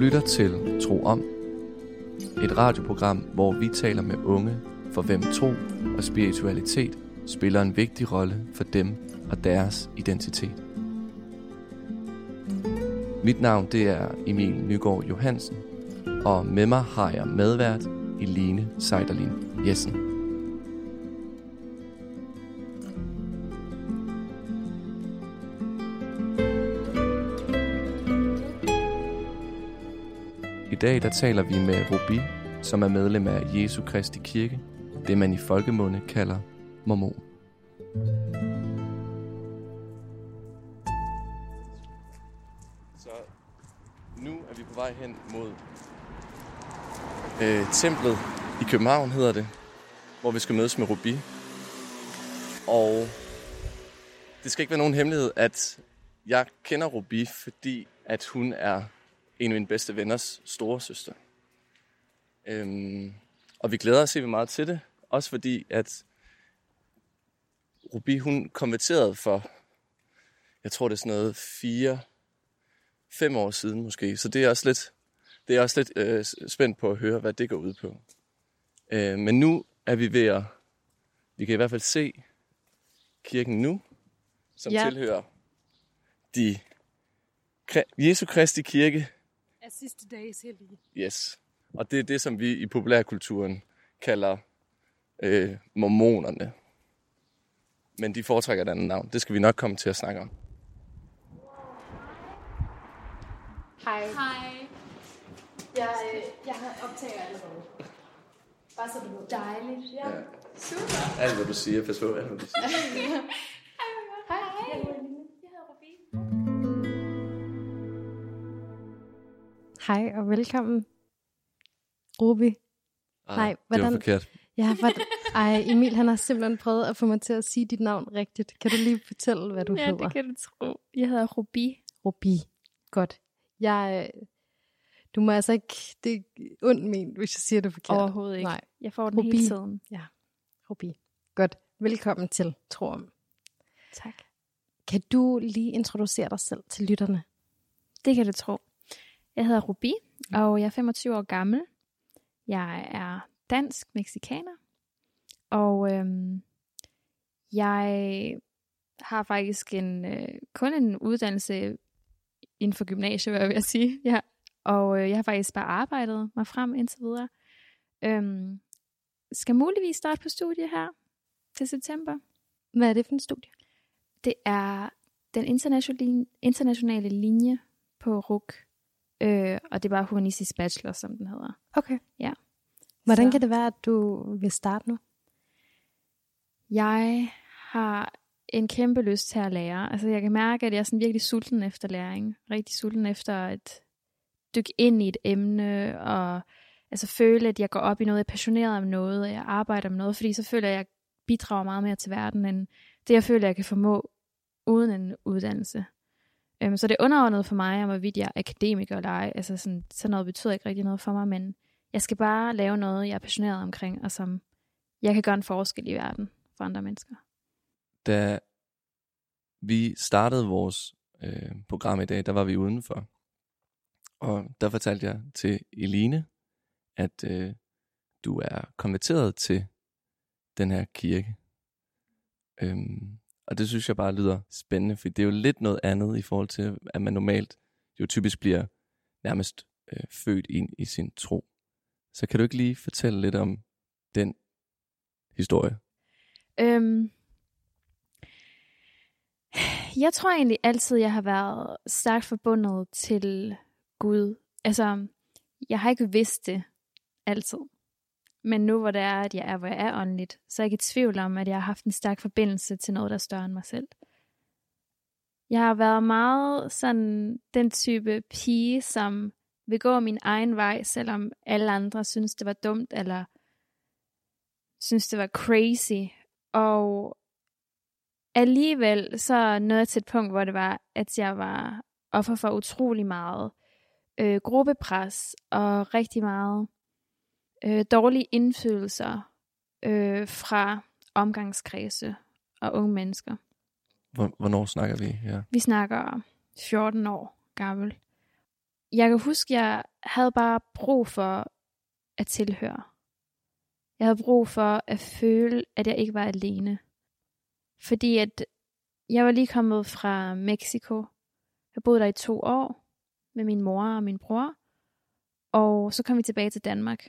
Lytter til Tro Om, et radioprogram, hvor vi taler med unge, for hvem tro og spiritualitet spiller en vigtig rolle for dem og deres identitet. Mit navn det er Emil Nygaard Johansen, og med mig har jeg medvært Eline Seiderlin Jessen. Dag der taler vi med Rubi, som er medlem af Jesu Kristi Kirke, det man i folkemunde kalder mormon. Så nu er vi på vej hen mod øh, templet i København, hedder det, hvor vi skal mødes med Rubi. Og det skal ikke være nogen hemmelighed, at jeg kender Rubi, fordi at hun er en af mine bedste venners store søster. Øhm, og vi glæder os helt meget til det, også fordi at Rubi, hun konverterede for, jeg tror det er sådan noget fire, fem år siden måske, så det er også lidt, det er også lidt øh, spændt på at høre, hvad det går ud på. Øh, men nu er vi ved at, vi kan i hvert fald se kirken nu, som Ja. tilhører de Jesu Kristi Kirke af sidste dages hellige. Yes. Og det er det, som vi i populærkulturen kalder øh, mormonerne. Men de foretrækker et andet navn. Det skal vi nok komme til at snakke om. Hej. Hej. Jeg, øh, jeg har optager allerede. Bare så du ved. Dejligt. Ja. Super. Alt, hvad du siger, pas på alt, hvad du siger. Hej. Hej. Hej og velkommen. Ruby. Nej, det hvordan- var forkert. Ja, for, ej, Emil han har simpelthen prøvet at få mig til at sige dit navn rigtigt. Kan du lige fortælle, hvad du Ja, hedder? det kan du tro. Jeg hedder Rubi. Ruby. Godt. Jeg, øh, du må altså ikke, det er ondt ment, hvis jeg siger det forkert. Overhovedet ikke. Nej, Jeg får den Rubi. hele tiden. Ruby. Godt. Velkommen til Tro om. Tak. Kan du lige introducere dig selv til lytterne? Det kan du tro. Jeg hedder Rubi, og jeg er 25 år gammel. Jeg er dansk-meksikaner. Og øhm, jeg har faktisk en, øh, kun en uddannelse inden for gymnasiet, hvad jeg vil sige. Ja. Og øh, jeg har faktisk bare arbejdet mig frem indtil videre. Øhm, skal muligvis starte på studie her til september. Hvad er det for en studie? Det er den internationale, internationale linje på RUK. Øh, og det er bare humanistisk bachelor, som den hedder. Okay. Ja. Hvordan Så- kan det være, at du vil starte nu? Jeg har en kæmpe lyst til at lære. Altså jeg kan mærke, at jeg er sådan virkelig sulten efter læring. Rigtig sulten efter at dykke ind i et emne, og altså føle, at jeg går op i noget, jeg er passioneret om noget, og jeg arbejder med noget, fordi så føler jeg, at jeg bidrager meget mere til verden, end det, jeg føler, jeg kan formå uden en uddannelse. Øhm, så det er underordnet for mig, om hvorvidt jeg er akademiker eller ej. Altså sådan, sådan noget betyder ikke rigtig noget for mig, men jeg skal bare lave noget, jeg er passioneret omkring, og som jeg kan gøre en forskel i verden for andre mennesker. Da vi startede vores øh, program i dag, der var vi udenfor. Og der fortalte jeg til Eline, at øh, du er konverteret til den her kirke. Øhm, og det synes jeg bare lyder spændende, for det er jo lidt noget andet i forhold til, at man normalt jo typisk bliver nærmest øh, født ind i sin tro. Så kan du ikke lige fortælle lidt om den historie? Øhm, jeg tror egentlig altid, jeg har været stærkt forbundet til Gud. Altså, jeg har ikke vidst det altid. Men nu hvor det er, at jeg er, hvor jeg er åndeligt, så er jeg ikke i tvivl om, at jeg har haft en stærk forbindelse til noget, der er større end mig selv. Jeg har været meget sådan den type pige, som vil gå min egen vej, selvom alle andre synes, det var dumt, eller synes, det var crazy. Og alligevel så nåede jeg til et punkt, hvor det var, at jeg var offer for utrolig meget øh, gruppepres og rigtig meget øh, dårlige indfølelser øh, fra omgangskredse og unge mennesker. Hvor- Hvornår snakker vi her? Vi snakker 14 år gammel. jeg kan huske, jeg havde bare brug for at tilhøre. Jeg havde brug for at føle, at jeg ikke var alene. Fordi at jeg var lige kommet fra Mexico. Jeg boede der i to år med min mor og min bror. Og så kom vi tilbage til Danmark.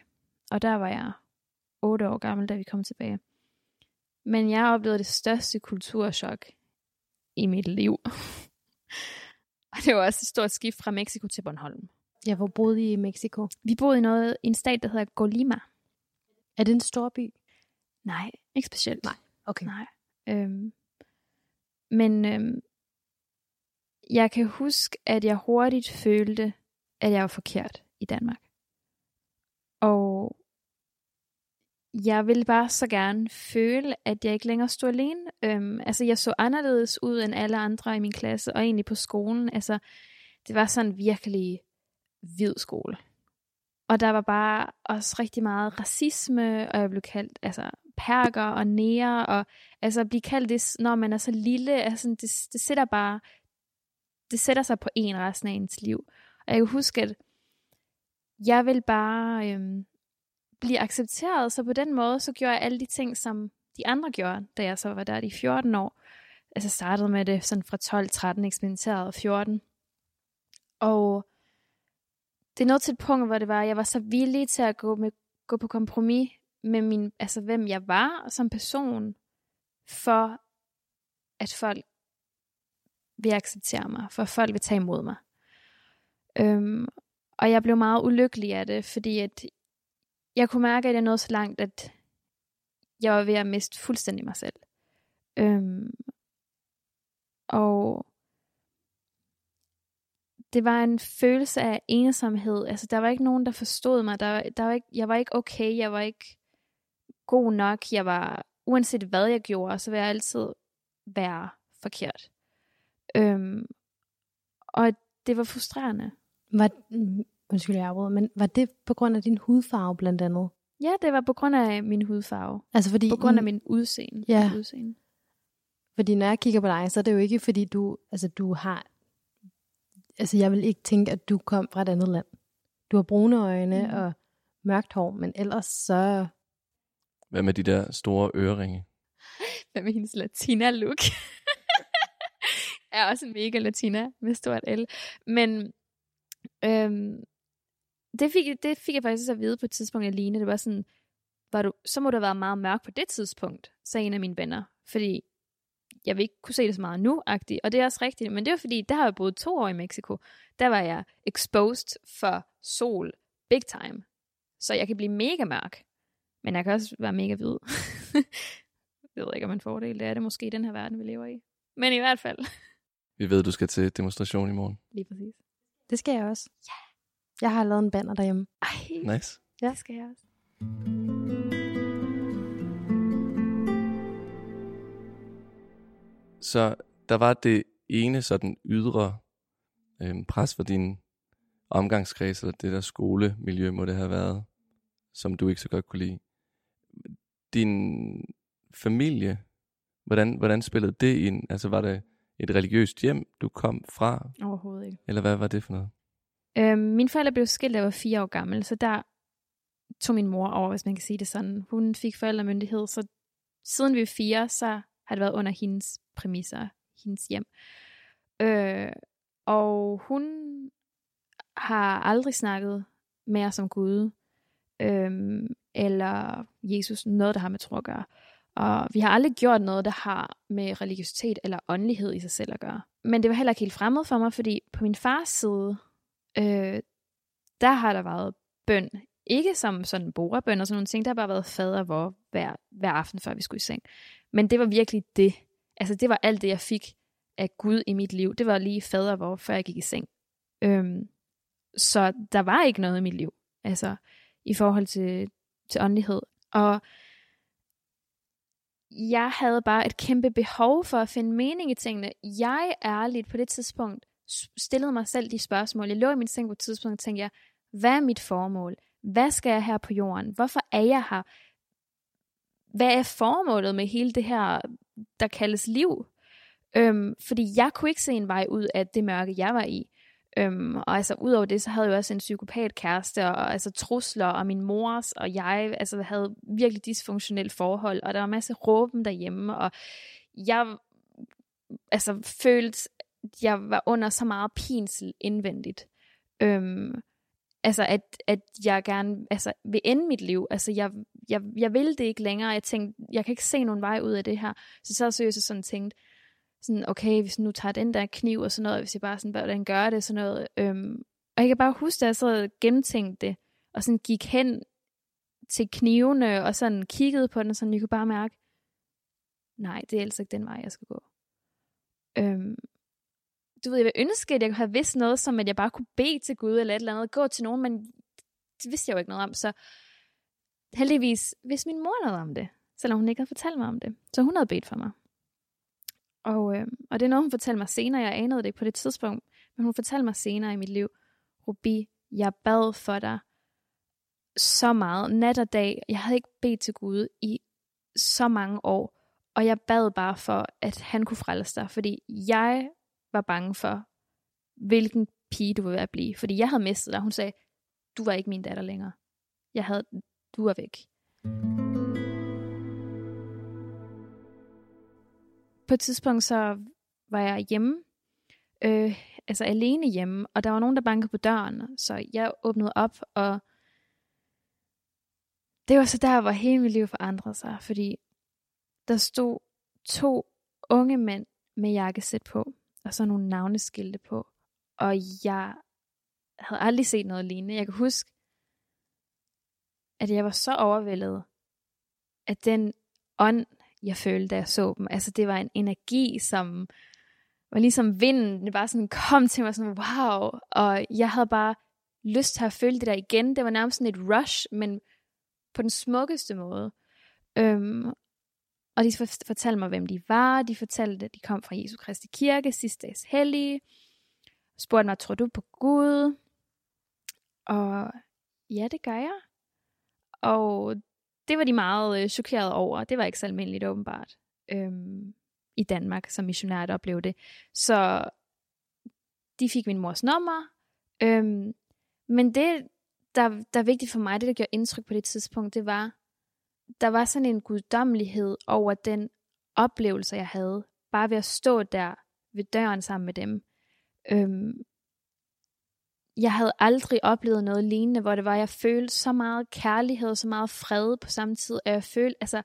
Og der var jeg otte år gammel, da vi kom tilbage. Men jeg oplevede det største kulturschok i mit liv. og det var også et stort skift fra Mexico til Bornholm. Jeg var boet i Mexico. Vi boede i noget i en stat, der hedder Colima. Er det en stor by? Nej, ikke specielt. Nej, okay. Nej. Øhm, men øhm, jeg kan huske, at jeg hurtigt følte, at jeg var forkert i Danmark. Og jeg ville bare så gerne føle, at jeg ikke længere stod alene. Øhm, altså, jeg så anderledes ud end alle andre i min klasse, og egentlig på skolen. Altså, det var sådan virkelig hvid skole. Og der var bare også rigtig meget racisme, og jeg blev kaldt altså, perker og nære, og altså at blive kaldt det, når man er så lille, altså, det, det sætter bare, det sætter sig på en resten af ens liv. Og jeg kan huske, at jeg vil bare øhm, blive accepteret, så på den måde, så gjorde jeg alle de ting, som de andre gjorde, da jeg så var der i 14 år. Altså startede med det sådan fra 12, 13, eksperimenterede 14. Og det nåede til et punkt, hvor det var, jeg var så villig til at gå, med, gå på kompromis med min, altså hvem jeg var som person, for at folk vil acceptere mig, for at folk vil tage imod mig. Øhm, og jeg blev meget ulykkelig af det, fordi at jeg kunne mærke, at jeg nåede så langt, at jeg var ved at miste fuldstændig mig selv. Øhm, og det var en følelse af ensomhed. Altså, der var ikke nogen, der forstod mig. Der, der var ikke, jeg var ikke okay. Jeg var ikke god nok. Jeg var, uanset hvad jeg gjorde, så ville jeg altid være forkert. Øhm, og det var frustrerende. Var, undskyld, jeg afbryder, men var det på grund af din hudfarve blandt andet? Ja, det var på grund af min hudfarve. Altså fordi, På grund af min udseende. Ja. Udseende. Fordi når jeg kigger på dig, så er det jo ikke fordi du, altså du har, altså jeg vil ikke tænke, at du kom fra et andet land. Du har brune øjne Mm. mm. og mørkt hår, men ellers så, Hvad med de der store øreringe? Hvad med hendes latina-look? er også en mega latina med stort L. Men øhm, det, fik, det fik jeg faktisk at vide på et tidspunkt, jeg lignede. Det var sådan, var du, så må du have været meget mørk på det tidspunkt, sagde en af mine venner. Fordi jeg vil ikke kunne se det så meget nu -agtigt. Og det er også rigtigt. Men det var fordi, der har jeg boet to år i Mexico. Der var jeg exposed for sol big time. Så jeg kan blive mega mørk. Men jeg kan også være mega hvid. jeg ved ikke, om en fordel det er det måske i den her verden, vi lever i. Men i hvert fald. Vi ved, du skal til demonstration i morgen. Lige præcis. det skal jeg også. Ja. Jeg har lavet en banner derhjemme. Ej, Nice. ja. det skal jeg også. Så der var det ene sådan ydre øhm, pres for din omgangskreds, eller det der skolemiljø må det have været, som du ikke så godt kunne lide. Din familie, hvordan, hvordan spillede det ind? Altså var det et religiøst hjem, du kom fra, Overhovedet ikke. eller hvad var det for noget? Øhm, min forældre blev skilt, da jeg var fire år gammel, så der tog min mor over, hvis man kan sige det sådan. Hun fik forældremyndighed, så siden vi var fire, så har det været under hendes præmisser, hendes hjem. Øh, og hun har aldrig snakket med os om Gud, øhm, eller Jesus, noget, der har med tro at gøre. Og vi har aldrig gjort noget, der har med religiøsitet eller åndelighed i sig selv at gøre. Men det var heller ikke helt fremmed for mig, fordi på min fars side, øh, der har der været bøn. Ikke som sådan borabøn og sådan nogle ting, der har bare været fader hvor hver, hver aften, før vi skulle i seng. Men det var virkelig det. Altså det var alt det, jeg fik af Gud i mit liv. Det var lige fader hvor, før jeg gik i seng. Øhm, så der var ikke noget i mit liv, altså i forhold til, til åndelighed. Og jeg havde bare et kæmpe behov for at finde mening i tingene. Jeg ærligt på det tidspunkt stillede mig selv de spørgsmål. Jeg lå i min seng på et tidspunkt og tænkte jeg, hvad er mit formål? Hvad skal jeg her på jorden? Hvorfor er jeg her? Hvad er formålet med hele det her, der kaldes liv? Øhm, fordi jeg kunne ikke se en vej ud af det mørke, jeg var i. Øhm, og altså udover det, så havde jeg også en psykopatkæreste, og, og altså trusler, og min mors og jeg altså, havde virkelig dysfunktionelle forhold, og der var masser af råben derhjemme, og jeg altså følte, jeg var under så meget pinsel indvendigt. Øhm, altså at, at jeg gerne altså, vil ende mit liv. Altså jeg, jeg, jeg vil det ikke længere. Jeg tænkte, jeg kan ikke se nogen vej ud af det her. Så så seriøst jeg sådan tænkt, sådan, okay, hvis nu tager den der kniv og sådan noget, hvis jeg bare sådan, hvordan gør det, sådan noget. Øhm, og jeg kan bare huske, at jeg så gennemtænkte det, og sådan gik hen til knivene, og sådan kiggede på den, og sådan, jeg kunne bare mærke, nej, det er altså ikke den vej, jeg skal gå. Øhm, du ved, jeg vil ønske, at jeg kunne have vidst noget, som at jeg bare kunne bede til Gud, eller et eller andet, gå til nogen, men det vidste jeg jo ikke noget om, så heldigvis vidste min mor noget om det, selvom hun ikke havde fortalt mig om det. Så hun havde bedt for mig. Og, øh, og det er noget, hun fortalte mig senere. Jeg anede det ikke på det tidspunkt, men hun fortalte mig senere i mit liv, Rubi, jeg bad for dig så meget, nat og dag. Jeg havde ikke bedt til Gud i så mange år, og jeg bad bare for, at han kunne frelse dig, fordi jeg var bange for, hvilken pige du var ved at blive. Fordi jeg havde mistet dig. Hun sagde, du var ikke min datter længere. Jeg havde, du var væk. På et tidspunkt så var jeg hjemme, øh, altså alene hjemme, og der var nogen, der bankede på døren, så jeg åbnede op, og det var så der, hvor hele mit liv forandrede sig, fordi der stod to unge mænd med jakkesæt på, og så nogle navneskilte på, og jeg havde aldrig set noget lignende. Jeg kan huske, at jeg var så overvældet, at den ånd, jeg følte, da jeg så dem, altså det var en energi, som var ligesom vinden, det bare sådan kom til mig sådan, wow, og jeg havde bare lyst til at føle det der igen. Det var nærmest sådan et rush, men på den smukkeste måde. Øhm, og de fortalte mig, hvem de var. De fortalte, at de kom fra Jesu Kristi Kirke, sidste dags hellige. Spurgte mig, tror du på Gud? Og ja, det gør jeg. Og det var de meget øh, chokeret over. Det var ikke så almindeligt åbenbart øhm, i Danmark som missionær at opleve det. Så de fik min mors nummer. Øhm, men det, der, der er vigtigt for mig, det der gjorde indtryk på det tidspunkt, det var, der var sådan en guddommelighed over den oplevelse, jeg havde, bare ved at stå der ved døren sammen med dem. Øhm, jeg havde aldrig oplevet noget lignende, hvor det var, jeg følte så meget kærlighed, så meget fred på samme tid, at jeg følte, altså,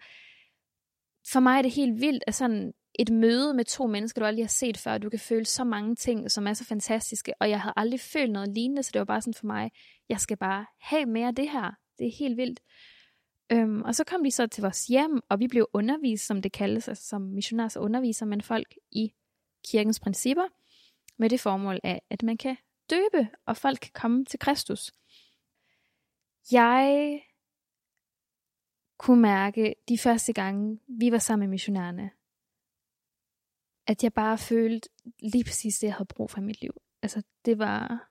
for mig er det helt vildt, at sådan et møde med to mennesker, du aldrig har set før, du kan føle så mange ting, som er så fantastiske, og jeg havde aldrig følt noget lignende, så det var bare sådan for mig, jeg skal bare have mere af det her. Det er helt vildt. Øhm, og så kom de så til vores hjem, og vi blev undervist, som det kaldes, altså som missionærs underviser man folk i kirkens principper, med det formål af, at man kan døbe, og folk kan komme til Kristus. Jeg kunne mærke de første gange, vi var sammen med missionærerne, at jeg bare følte lige præcis det, jeg havde brug for i mit liv. Altså, det var...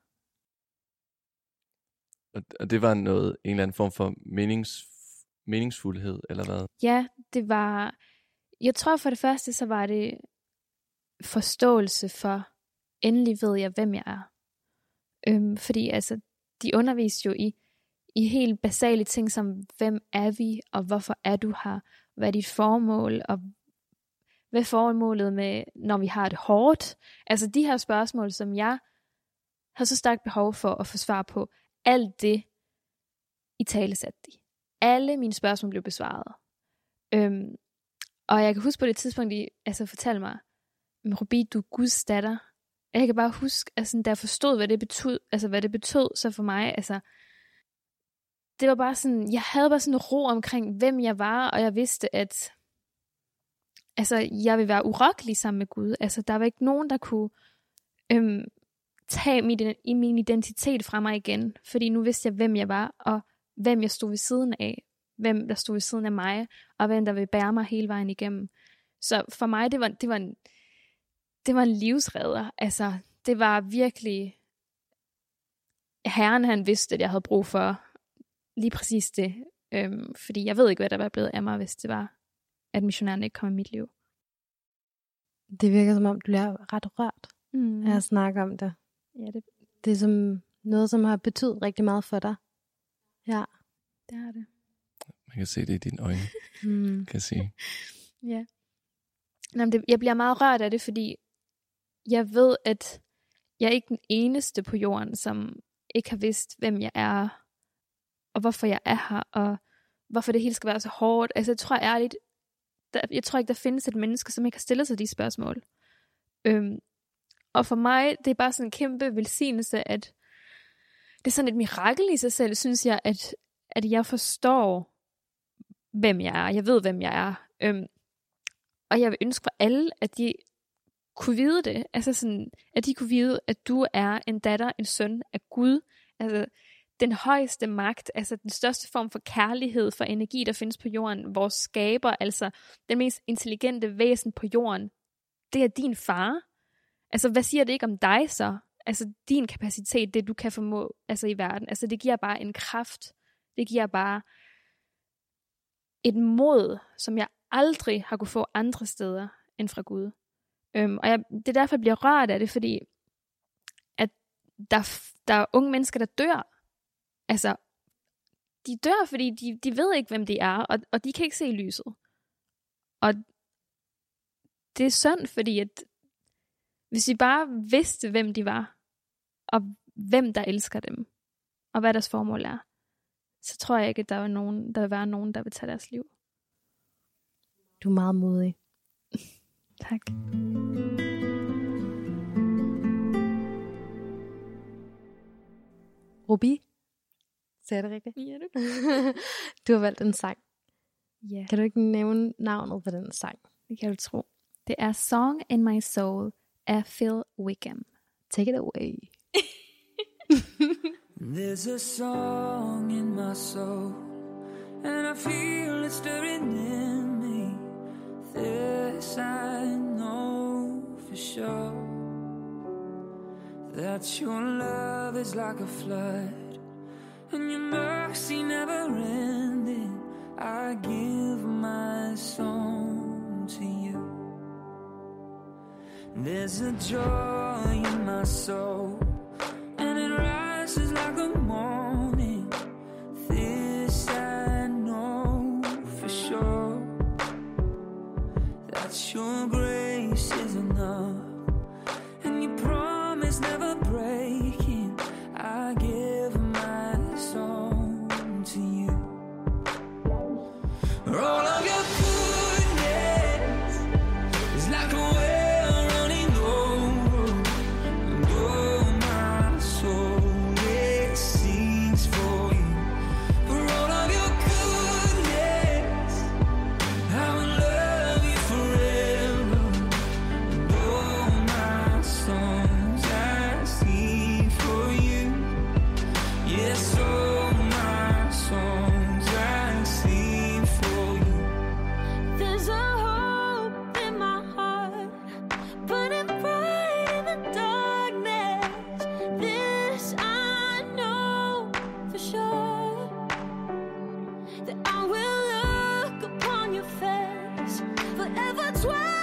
Og det var noget, en eller anden form for menings, meningsfuldhed, eller hvad? Ja, det var... Jeg tror for det første, så var det forståelse for, endelig ved jeg, hvem jeg er. Øhm, fordi altså, de underviste jo i, i helt basale ting som, hvem er vi, og hvorfor er du her? Hvad er dit formål, og hvad er formålet med, når vi har det hårdt? Altså de her spørgsmål, som jeg har så stærkt behov for at få svar på, alt det i tale satte de. Alle mine spørgsmål blev besvaret. Øhm, og jeg kan huske på det tidspunkt, de altså, fortalte mig, men Rubi, du er Guds datter. Jeg kan bare huske, altså, da jeg forstod, hvad det betød, altså, hvad det betød så for mig, altså, det var bare sådan, jeg havde bare sådan en ro omkring, hvem jeg var, og jeg vidste, at altså, jeg vil være urokkelig sammen med Gud. Altså, der var ikke nogen, der kunne øhm, tage min, i min identitet fra mig igen, fordi nu vidste jeg, hvem jeg var, og hvem jeg stod ved siden af, hvem der stod ved siden af mig, og hvem der vil bære mig hele vejen igennem. Så for mig, det var, det var, en, det var en livsredder. Altså, det var virkelig... Herren, han vidste, at jeg havde brug for lige præcis det. Øhm, fordi jeg ved ikke, hvad der var blevet af mig, hvis det var, at missionæren ikke kom i mit liv. Det virker som om, du er ret rørt Mm. af at snakke om det. Ja, det, det er som noget, som har betydet rigtig meget for dig. Ja. Det er det. Man kan se det i dine øjne, Mm. kan jeg sige. Ja. Nå, men det, jeg bliver meget rørt af det, fordi jeg ved, at jeg er ikke den eneste på jorden, som ikke har vidst, hvem jeg er, og hvorfor jeg er her, og hvorfor det hele skal være så hårdt. Altså, jeg tror ærligt, der, jeg tror ikke, der findes et menneske, som ikke har stillet sig de spørgsmål. Øhm, og for mig, det er bare sådan en kæmpe velsignelse, at det er sådan et mirakel i sig selv, synes jeg, at, at jeg forstår, hvem jeg er. Jeg ved, hvem jeg er. Øhm, og jeg vil ønske for alle, at de kunne vide det. Altså sådan, at de kunne vide, at du er en datter, en søn af Gud. Altså den højeste magt, altså den største form for kærlighed, for energi, der findes på jorden. Vores skaber, altså den mest intelligente væsen på jorden. Det er din far. Altså hvad siger det ikke om dig så? Altså din kapacitet, det du kan formå altså i verden. Altså det giver bare en kraft. Det giver bare et mod, som jeg aldrig har kunne få andre steder end fra Gud. Øhm, og jeg, det er derfor, jeg bliver rørt af det, fordi at der, der er unge mennesker, der dør. Altså, de dør, fordi de, de ved ikke, hvem de er, og, og de kan ikke se lyset. Og det er synd, fordi at hvis vi bare vidste, hvem de var, og hvem der elsker dem, og hvad deres formål er, så tror jeg ikke, at der, var nogen, der vil være nogen, der vil tage deres liv. Du er meget modig. Tak. Rubi? Sagde jeg det rigtigt? Ja, du du har valgt en sang. Ja, Kan du ikke nævne navnet på den sang? det kan du tro. Det er Song in My Soul af Phil Wickham. Take it away. There's a song in my soul, and I feel it stirring in me. This I know for sure that your love is like a flood, and your mercy never ending. I give my song to you. There's a joy in my soul rises like a morning. This I know for sure that your grace is enough, ever twice.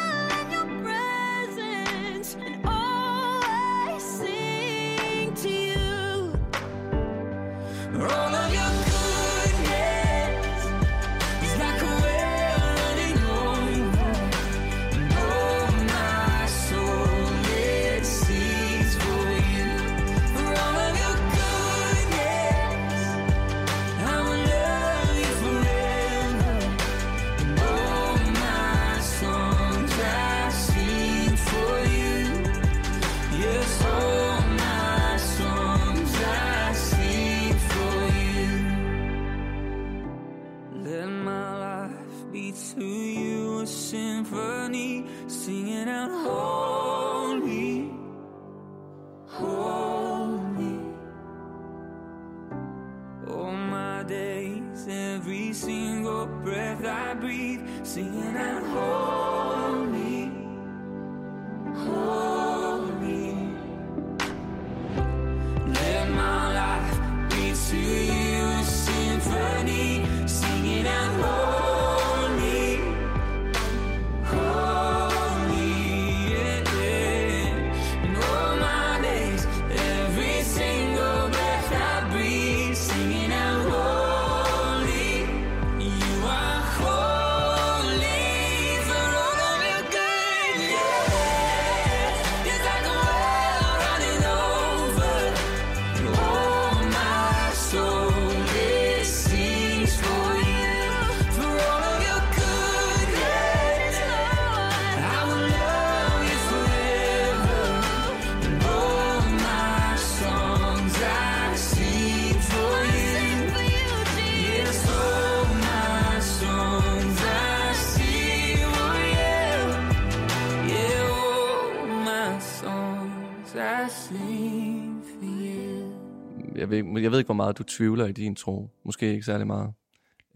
Ved, jeg ved ikke, hvor meget du tvivler i din tro. Måske ikke særlig meget.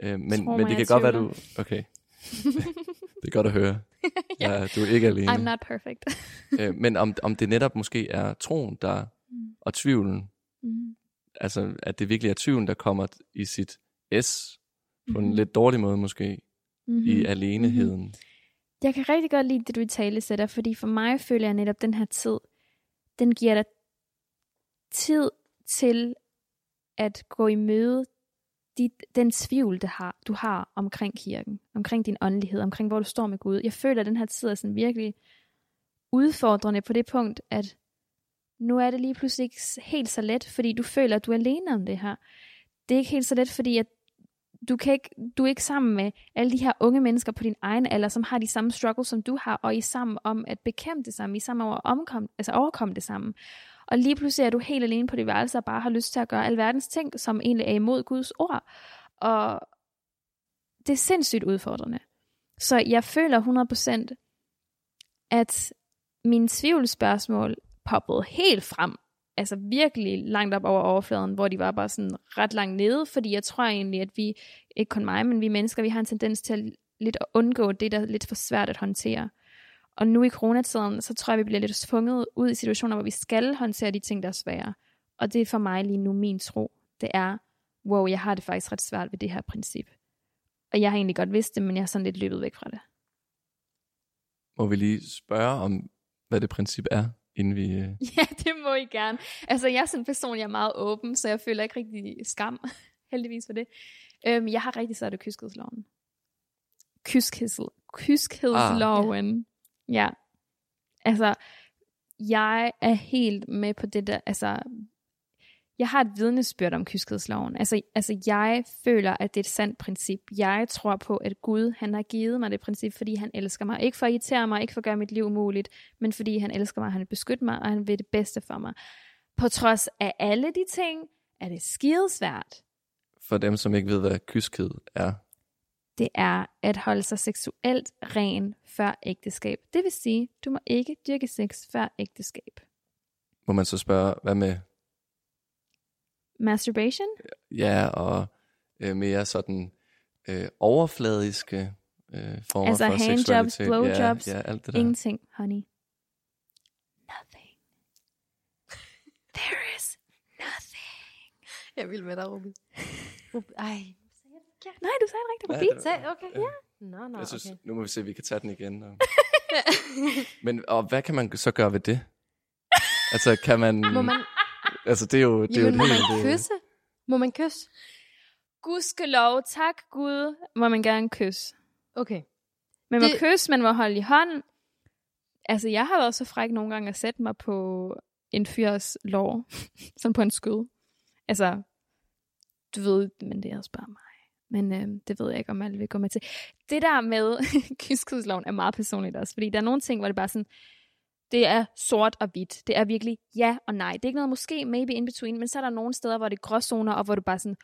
Øh, men, Tro men det kan godt være, tvivler. du... Okay. det er godt at høre. ja. du er ikke alene. I'm not perfect. øh, men om, om det netop måske er troen, der Mm. og tvivlen, Mm. altså at det virkelig er tvivlen, der kommer i sit S, på en Mhm. lidt dårlig måde måske, Mhm. i aleneheden. Jeg kan rigtig godt lide det, du i tale sætter, fordi for mig føler jeg netop den her tid, den giver dig tid til at gå i møde dit, den tvivl, det har, du har omkring kirken, omkring din åndelighed, omkring hvor du står med Gud. Jeg føler, at den her tid er sådan virkelig udfordrende på det punkt, at nu er det lige pludselig ikke helt så let, fordi du føler, at du er alene om det her. Det er ikke helt så let, fordi at du, kan ikke, du er ikke sammen med alle de her unge mennesker på din egen alder, som har de samme struggles, som du har, og I er sammen om at bekæmpe det samme, I er sammen om at omkom, altså overkomme det samme. Og lige pludselig er du helt alene på dit værelse og bare har lyst til at gøre alverdens ting, som egentlig er imod Guds ord. Og det er sindssygt udfordrende. Så jeg føler 100%, at mine tvivlsspørgsmål poppede helt frem. Altså virkelig langt op over overfladen, hvor de var bare sådan ret langt nede, fordi jeg tror egentlig, at vi, ikke kun mig, men vi mennesker, vi har en tendens til at lidt at undgå det, der er lidt for svært at håndtere. Og nu i coronatiden, så tror jeg, vi bliver lidt tvunget ud i situationer, hvor vi skal håndtere de ting, der er svære. Og det er for mig lige nu min tro. Det er, wow, jeg har det faktisk ret svært ved det her princip. Og jeg har egentlig godt vidst det, men jeg har sådan lidt løbet væk fra det. Må vi lige spørge om, hvad det princip er, inden vi... Øh... Ja, det må I gerne. Altså, jeg er sådan en person, jeg er meget åben, så jeg føler ikke rigtig skam, heldigvis for det. Øhm, jeg har rigtig svært ved kyskhedsloven. Kyskhedsl kyskhedsloven. Ah. Ja. Altså, jeg er helt med på det der, altså, jeg har et vidnesbyrd om kyskhedsloven. Altså, altså, jeg føler, at det er et sandt princip. Jeg tror på, at Gud, han har givet mig det princip, fordi han elsker mig. Ikke for at irritere mig, ikke for at gøre mit liv umuligt, men fordi han elsker mig, han vil beskytte mig, og han vil det bedste for mig. På trods af alle de ting, er det skidesvært. For dem, som ikke ved, hvad kyskhed er. Det er at holde sig seksuelt ren før ægteskab. Det vil sige, du må ikke dyrke sex før ægteskab. Må man så spørge, hvad med Masturbation? ja og øh, mere sådan øh, overfladiske øh, former Altså for handjobs, seksualitet? blowjobs, Ja, ja, alt det der. Ingenting, honey. Nothing. There is nothing. Jeg vil med dig, Ruby. Ruby. Ej. Nej, du sagde det rigtigt. Hvad er Ruby. det? Sag, okay. Ja. Nå, nå, Jeg synes, okay. nu må vi se, at vi kan tage den igen. Og... Men og hvad kan man så gøre ved det? Altså, kan man... Må man, Altså, det er jo, det er jo jamen, må man kysse? Må man kysse? Gudskelov, tak Gud, må man gerne kysse. Okay. Man må Det- kysse, man må holde i hånden. Altså, jeg har været så fræk nogle gange at sætte mig på en fyrs lår. sådan på en skød. Altså, du ved, men det er også bare mig. Men øh, det ved jeg ikke, om alle vil gå med til. Det der med kyskhedsloven er meget personligt også, fordi der er nogle ting, hvor det bare sådan, det er sort og hvidt. Det er virkelig ja og nej. Det er ikke noget måske, maybe in between, men så er der nogle steder, hvor det er gråzoner, og hvor du bare sådan,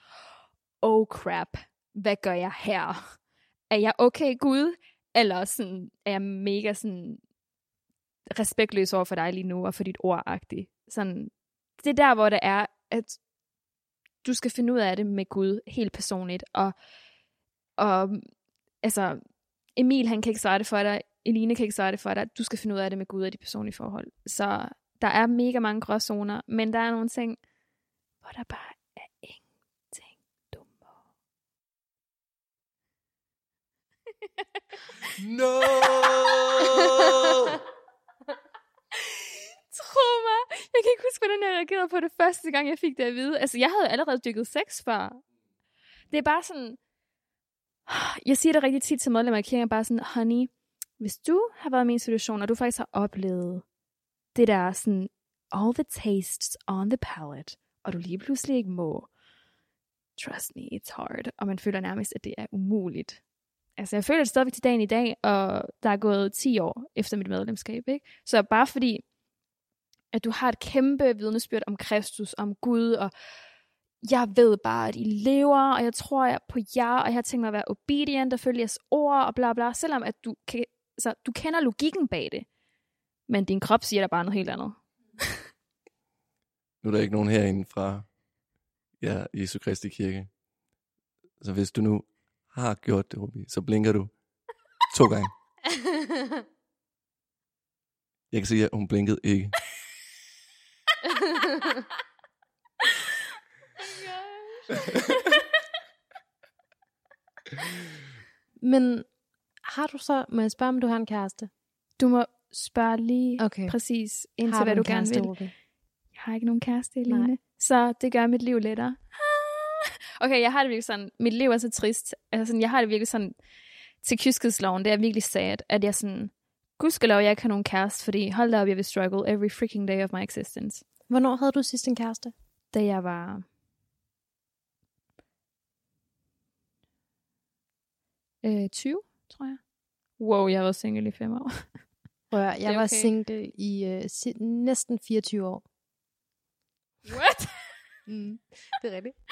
oh crap, hvad gør jeg her? Er jeg okay, Gud? Eller sådan, er jeg mega sådan respektløs over for dig lige nu, og for dit ordagtigt. Sådan, det er der, hvor det er, at du skal finde ud af det med Gud helt personligt. Og, og altså, Emil han kan ikke svare det for dig, Eline kan ikke svare det for dig. Du skal finde ud af det med Gud og de personlige forhold. Så der er mega mange gråzoner, men der er nogle ting, hvor der bare er ingenting, du må. No! Tro mig, jeg kan ikke huske, hvordan jeg reagerede på det første gang, jeg fik det at vide. Altså, jeg havde allerede dykket sex før. Det er bare sådan... Jeg siger det rigtig tit til medlemmer af kirken, bare sådan, honey, hvis du har været i min situation, og du faktisk har oplevet det der sådan, all the tastes on the palate, og du lige pludselig ikke må, trust me, it's hard. Og man føler nærmest, at det er umuligt. Altså, jeg føler det stadigvæk til dagen i dag, og der er gået 10 år efter mit medlemskab, ikke? Så bare fordi, at du har et kæmpe vidnesbyrd om Kristus, om Gud, og jeg ved bare, at I lever, og jeg tror jeg på jer, og jeg har tænkt mig at være obedient og følge jeres ord, og bla bla, selvom at du, kan, så du kender logikken bag det. Men din krop siger der bare noget helt andet. nu er der ikke nogen herinde fra ja, Jesu Kristi Kirke. Så hvis du nu har gjort det, Ruby, så blinker du to gange. Jeg kan sige, at hun blinkede ikke. Men har du så, må jeg spørge, om du har en kæreste? Du må spørge lige Okay. præcis ind til, har hvad du du en gerne vil. Ruby? Jeg har ikke nogen kæreste, Eline. Nej. Så det gør mit liv lettere. Okay, jeg har det virkelig sådan, mit liv er så trist. Altså sådan, jeg har det virkelig sådan, til kyskhedsloven, det er virkelig sad, at jeg sådan, gudskelov, jeg ikke har nogen kæreste, fordi hold da op, jeg vil struggle every freaking day of my existence. Hvornår havde du sidst en kæreste? Da jeg var... Øh, 20, tror jeg. Wow, jeg har været single i fem år. Høre, jeg er var okay. single i øh, si- næsten 24 år. What? Mm. Det er rigtigt.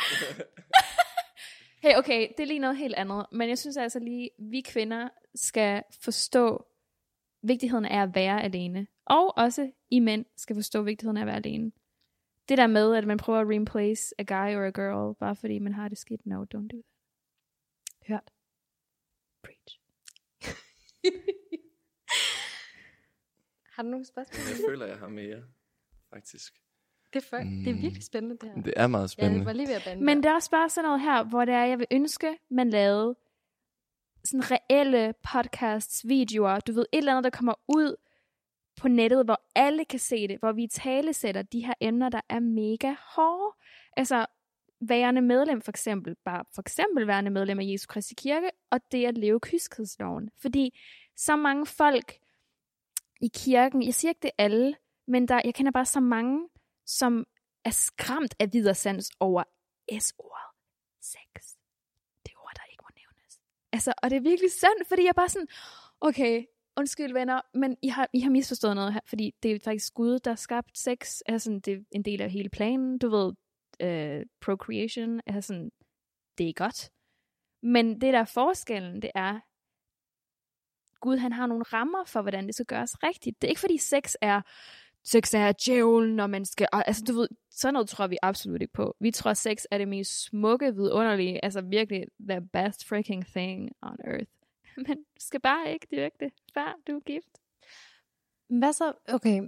Hey, okay, det er lige noget helt andet. Men jeg synes altså lige, vi kvinder skal forstå vigtigheden af at være alene. Og også I mænd skal forstå vigtigheden af at være alene. Det der med, at man prøver at replace a guy or a girl, bare fordi man har det skidt. No, don't do that. Hørt. Preach. Har du nogle spørgsmål? Jeg føler, jeg har mere, faktisk. Det er, for, Mm. det er virkelig spændende, det her. Det er meget Ja, spændende. jeg var lige ved at bande Men der. der er også bare sådan noget her, hvor det er, jeg vil ønske, man lavede sådan reelle podcasts, videoer, du ved, et eller andet, der kommer ud på nettet, hvor alle kan se det, hvor vi talesætter de her emner, der er mega hårde. Altså, værende medlem for eksempel, bare for eksempel værende medlem af Jesu Kristi Kirke, og det at leve kyskhedsloven. Fordi så mange folk i kirken, jeg siger ikke det alle, men der, jeg kender bare så mange, som er skræmt af videresans over S-ordet. Sex. Det ord, der ikke må nævnes. Altså, og det er virkelig sandt, fordi jeg bare sådan, okay, undskyld venner, men I har, I har misforstået noget her, fordi det er faktisk Gud, der har skabt sex. Altså, det er en del af hele planen. Du ved, øh, procreation, er sådan, det er godt. Men det der er forskellen, det er, Gud han har nogle rammer for, hvordan det skal gøres rigtigt. Det er ikke fordi sex er, sex er djævlen, når man skal, altså du ved, sådan noget tror vi absolut ikke på. Vi tror, sex er det mest smukke, vidunderlige, altså virkelig the best freaking thing on earth. Men du skal bare ikke dyrke det, før du er gift. Hvad så? Okay,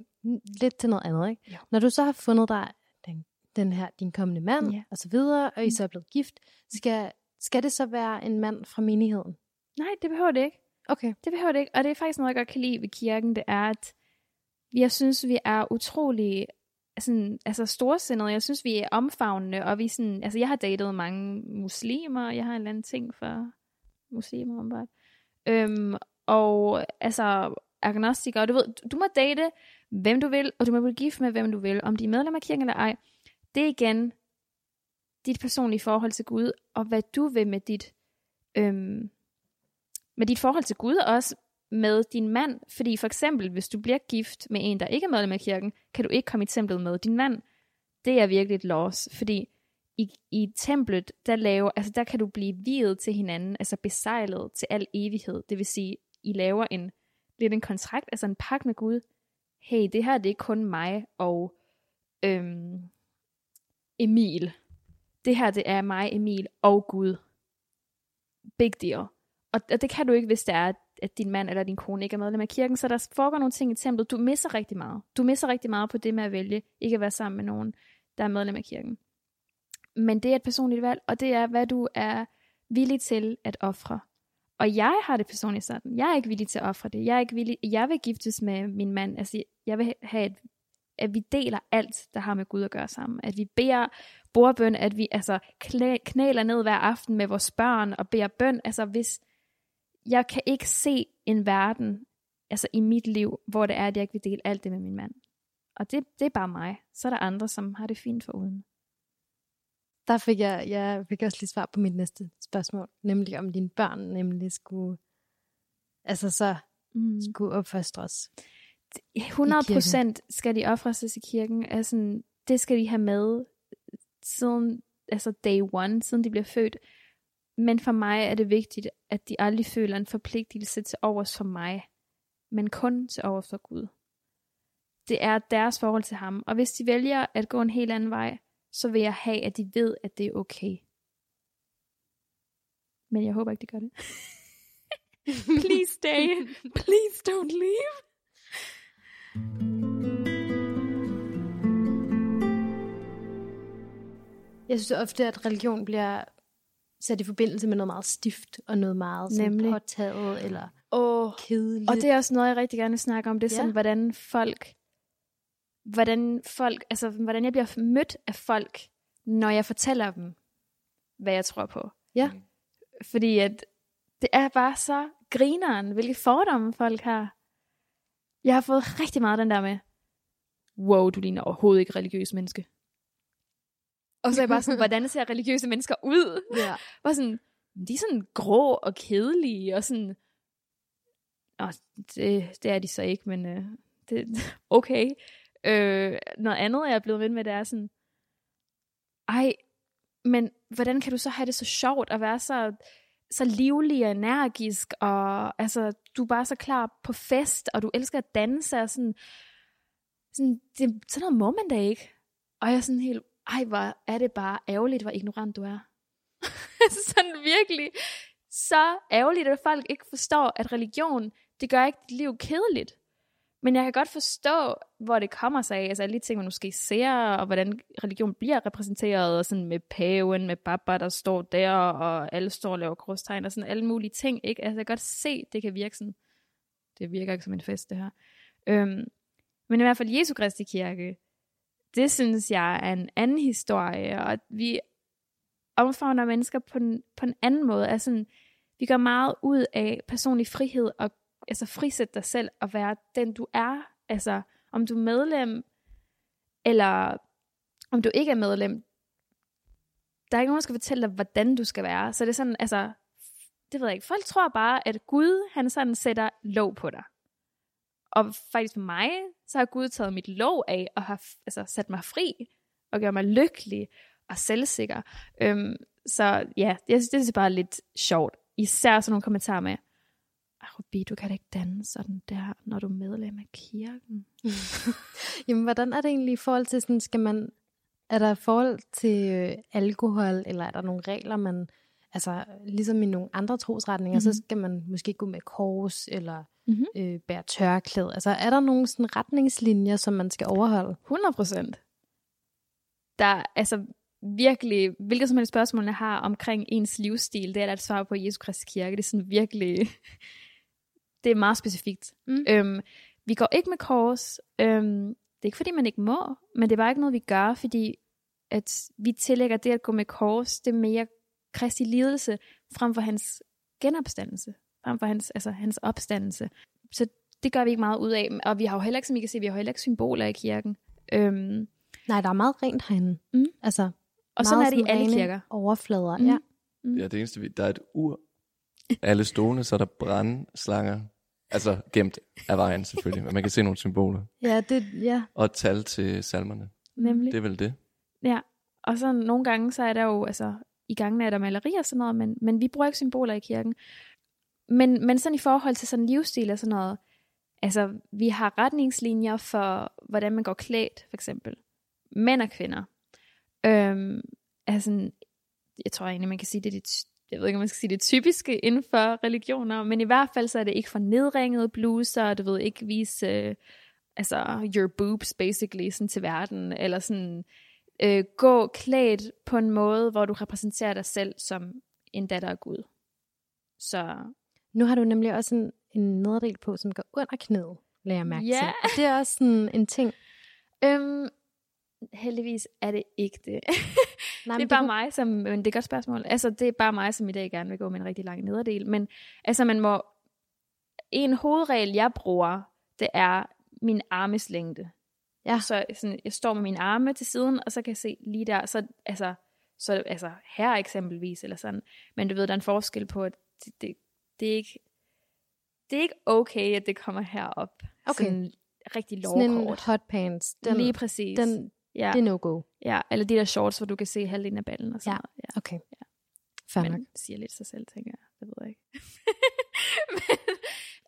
lidt til noget andet, ikke? Ja. Når du så har fundet dig den, den her, din kommende mand, Ja. og så videre, og I Mm. så er blevet gift, skal, skal det så være en mand fra menigheden? Nej, det behøver det ikke. Okay. Det behøver det ikke. Og det er faktisk noget, jeg godt kan lide ved kirken, det er, at jeg synes, vi er utrolig sådan, altså storsindede. Jeg synes, vi er omfavnende, og vi sådan, altså jeg har datet mange muslimer, jeg har en eller anden ting for muslimer, om øhm, og altså agnostikere, du ved, du, må date, hvem du vil, og du må blive gift med, hvem du vil, om de er medlem af kirken eller ej. Det er igen dit personlige forhold til Gud, og hvad du vil med dit, øhm, med dit forhold til Gud, og også med din mand. Fordi for eksempel, hvis du bliver gift med en, der ikke er medlem af kirken, kan du ikke komme i templet med din mand. Det er virkelig et loss, fordi i, i templet, der, laver, altså der kan du blive videt til hinanden, altså besejlet til al evighed. Det vil sige, I laver en lidt en kontrakt, altså en pagt med Gud. Hey, det her det er kun mig og øhm, Emil. Det her det er mig, Emil og Gud. Big deal. Og, og det kan du ikke, hvis det er, at din mand eller din kone ikke er medlem af kirken. Så der foregår nogle ting i templet. Du misser rigtig meget. Du misser rigtig meget på det med at vælge ikke at være sammen med nogen, der er medlem af kirken. Men det er et personligt valg, og det er, hvad du er villig til at ofre. Og jeg har det personligt sådan. Jeg er ikke villig til at ofre det. Jeg er ikke villig. Jeg vil giftes med min mand. Altså, jeg vil have, et, at vi deler alt, der har med Gud at gøre sammen. At vi beder bordbøn, at vi altså knæler ned hver aften med vores børn og beder bøn. Altså, hvis jeg kan ikke se en verden, altså i mit liv, hvor det er, at jeg ikke vil dele alt det med min mand. Og det, det er bare mig. Så er der andre, som har det fint for uden. Der fik jeg, jeg fik også lige svar på mit næste spørgsmål, nemlig om dine børn nemlig skulle, altså så Mm. skulle opfostres. 100 procent skal de ofres i kirken. Altså, det skal de have med siden altså day one, siden de bliver født. Men for mig er det vigtigt, at de aldrig føler en forpligtelse til overs for mig, men kun til overs for Gud. det er deres forhold til ham. Og hvis de vælger at gå en helt anden vej, så vil jeg have, at de ved, at det er okay. Men jeg håber ikke, de gør det. Please stay. Please don't leave. Jeg synes ofte, at religion bliver sat i forbindelse med noget meget stift, og noget meget sådan Nemlig. påtaget, eller Oh, kedeligt. og det er også noget, jeg rigtig gerne vil snakke om. Det er Ja. sådan, hvordan folk, hvordan folk, altså hvordan jeg bliver mødt af folk, når jeg fortæller dem, hvad jeg tror på. Ja. Fordi at det er bare så grineren, hvilke fordomme folk har. Jeg har fået rigtig meget den der med, wow, du ligner overhovedet ikke religiøs menneske. Og så er jeg bare sådan, hvordan ser religiøse mennesker ud? Ja. var sådan, de er sådan grå og kedelige, og sådan, Nå, det, det er de så ikke, men øh, det, okay. Øh, noget andet, jeg er blevet ved med, det er sådan, ej, men hvordan kan du så have det så sjovt at være så, så livlig og energisk, og altså, du er bare så klar på fest, og du elsker at danse, og sådan, sådan, det, sådan noget må man da ikke. Og jeg er sådan helt, ej, hvor er det bare ærgerligt, hvor ignorant du er. Altså sådan virkelig så ærgerligt, at folk ikke forstår, at religion, det gør ikke dit liv kedeligt. Men jeg kan godt forstå, hvor det kommer sig af. Altså alle de ting, man måske ser, og hvordan religion bliver repræsenteret, og sådan med paven, med Baba, der står der, og alle står og laver korstegn, og sådan alle mulige ting. Ikke? Altså jeg kan godt se, det kan virke sådan. Det virker ikke som en fest, det her. Øhm, men i hvert fald Jesu Kristi Kirke, det synes jeg er en anden historie, og at vi omfavner mennesker på en, på en anden måde. Altså, vi gør meget ud af personlig frihed og altså frisætte dig selv og være den du er. Altså om du er medlem eller om du ikke er medlem. Der er ikke nogen, der skal fortælle dig, hvordan du skal være. Så det er sådan, altså, det ved jeg ikke. Folk tror bare, at Gud, han sådan sætter lov på dig. Og faktisk for mig, så har Gud taget mit lov af og har altså, sat mig fri og gjort mig lykkelig og selvsikker. Øhm, så ja, jeg synes, det er bare lidt sjovt. Især sådan nogle kommentarer med, Rubi, du kan da ikke danse sådan der, når du er medlem af kirken. Jamen, hvordan er det egentlig i forhold til sådan, skal man, er der forhold til øh, alkohol, eller er der nogle regler, man, altså ligesom i nogle andre trosretninger, mm-hmm. så skal man måske gå med kors, eller Mhm. øh, bære tørklæde. Altså, er der nogle sådan retningslinjer, som man skal overholde? 100 procent. Der altså virkelig, hvilket som helst spørgsmål, jeg har omkring ens livsstil, det er der et svar på Jesu Kristi Kirke. Det er sådan virkelig, det er meget specifikt. Mm. Øhm, vi går ikke med kors. Øhm, det er ikke fordi, man ikke må, men det er bare ikke noget, vi gør, fordi at vi tillægger det at gå med kors, det er mere Kristi lidelse, frem for hans genopstandelse, frem for hans, altså, hans opstandelse. Så det gør vi ikke meget ud af, og vi har jo heller ikke, som I kan se, vi har jo heller ikke symboler i kirken. Øhm, Nej, der er meget rent herinde. Mm. Altså, og sådan er det i alle kirker. Overflader, Mm. ja. Ja, det eneste, vi, der er et ur. Alle stolene, så er der brandslanger. Altså gemt af vejen selvfølgelig, men man kan se nogle symboler. Ja, det, ja. Og tal til salmerne. Nemlig. Det er vel det. Ja, og så nogle gange, så er der jo, altså, i gangen er der maleri og sådan noget, men, men vi bruger ikke symboler i kirken. Men, men sådan i forhold til sådan livsstil og sådan noget, altså, vi har retningslinjer for, hvordan man går klædt, for eksempel. Mænd og kvinder. Øhm, altså, jeg tror egentlig, man kan sige, det er det, jeg ved ikke, om man skal sige det typiske inden for religioner, men i hvert fald så er det ikke for nedringede bluser, du ved ikke vise, øh, altså, your boobs basically, sådan til verden, eller sådan, øh, gå klædt på en måde, hvor du repræsenterer dig selv som en datter af Gud. Så Nu har du nemlig også en, en nederdel på, som går under knæet, lader jeg mærke Ja. til. Og det er også sådan en ting. øhm, heldigvis er det ikke det. Nej, det er bare mig, som, men det er et godt spørgsmål. Altså, det er bare mig, som i dag gerne vil gå med en rigtig lang nederdel. Men altså, man må, en hovedregel, jeg bruger, det er min armeslængde. Ja. Så sådan, jeg står med mine arme til siden, og så kan jeg se lige der, så, altså, så altså her eksempelvis, eller sådan. Men du ved, der er en forskel på, at det, det, det er ikke, det er ikke okay, at det kommer herop. Okay. Sådan rigtig Sådan en lovkort. hot pants. Den, Lige præcis. den, ja. det er no-go. ja, eller de der shorts, hvor du kan se halvdelen af ballen og sådan Ja. noget. Ja. Okay. Fair nok. Men det siger lidt sig selv, tænker jeg. Det ved jeg ikke. men,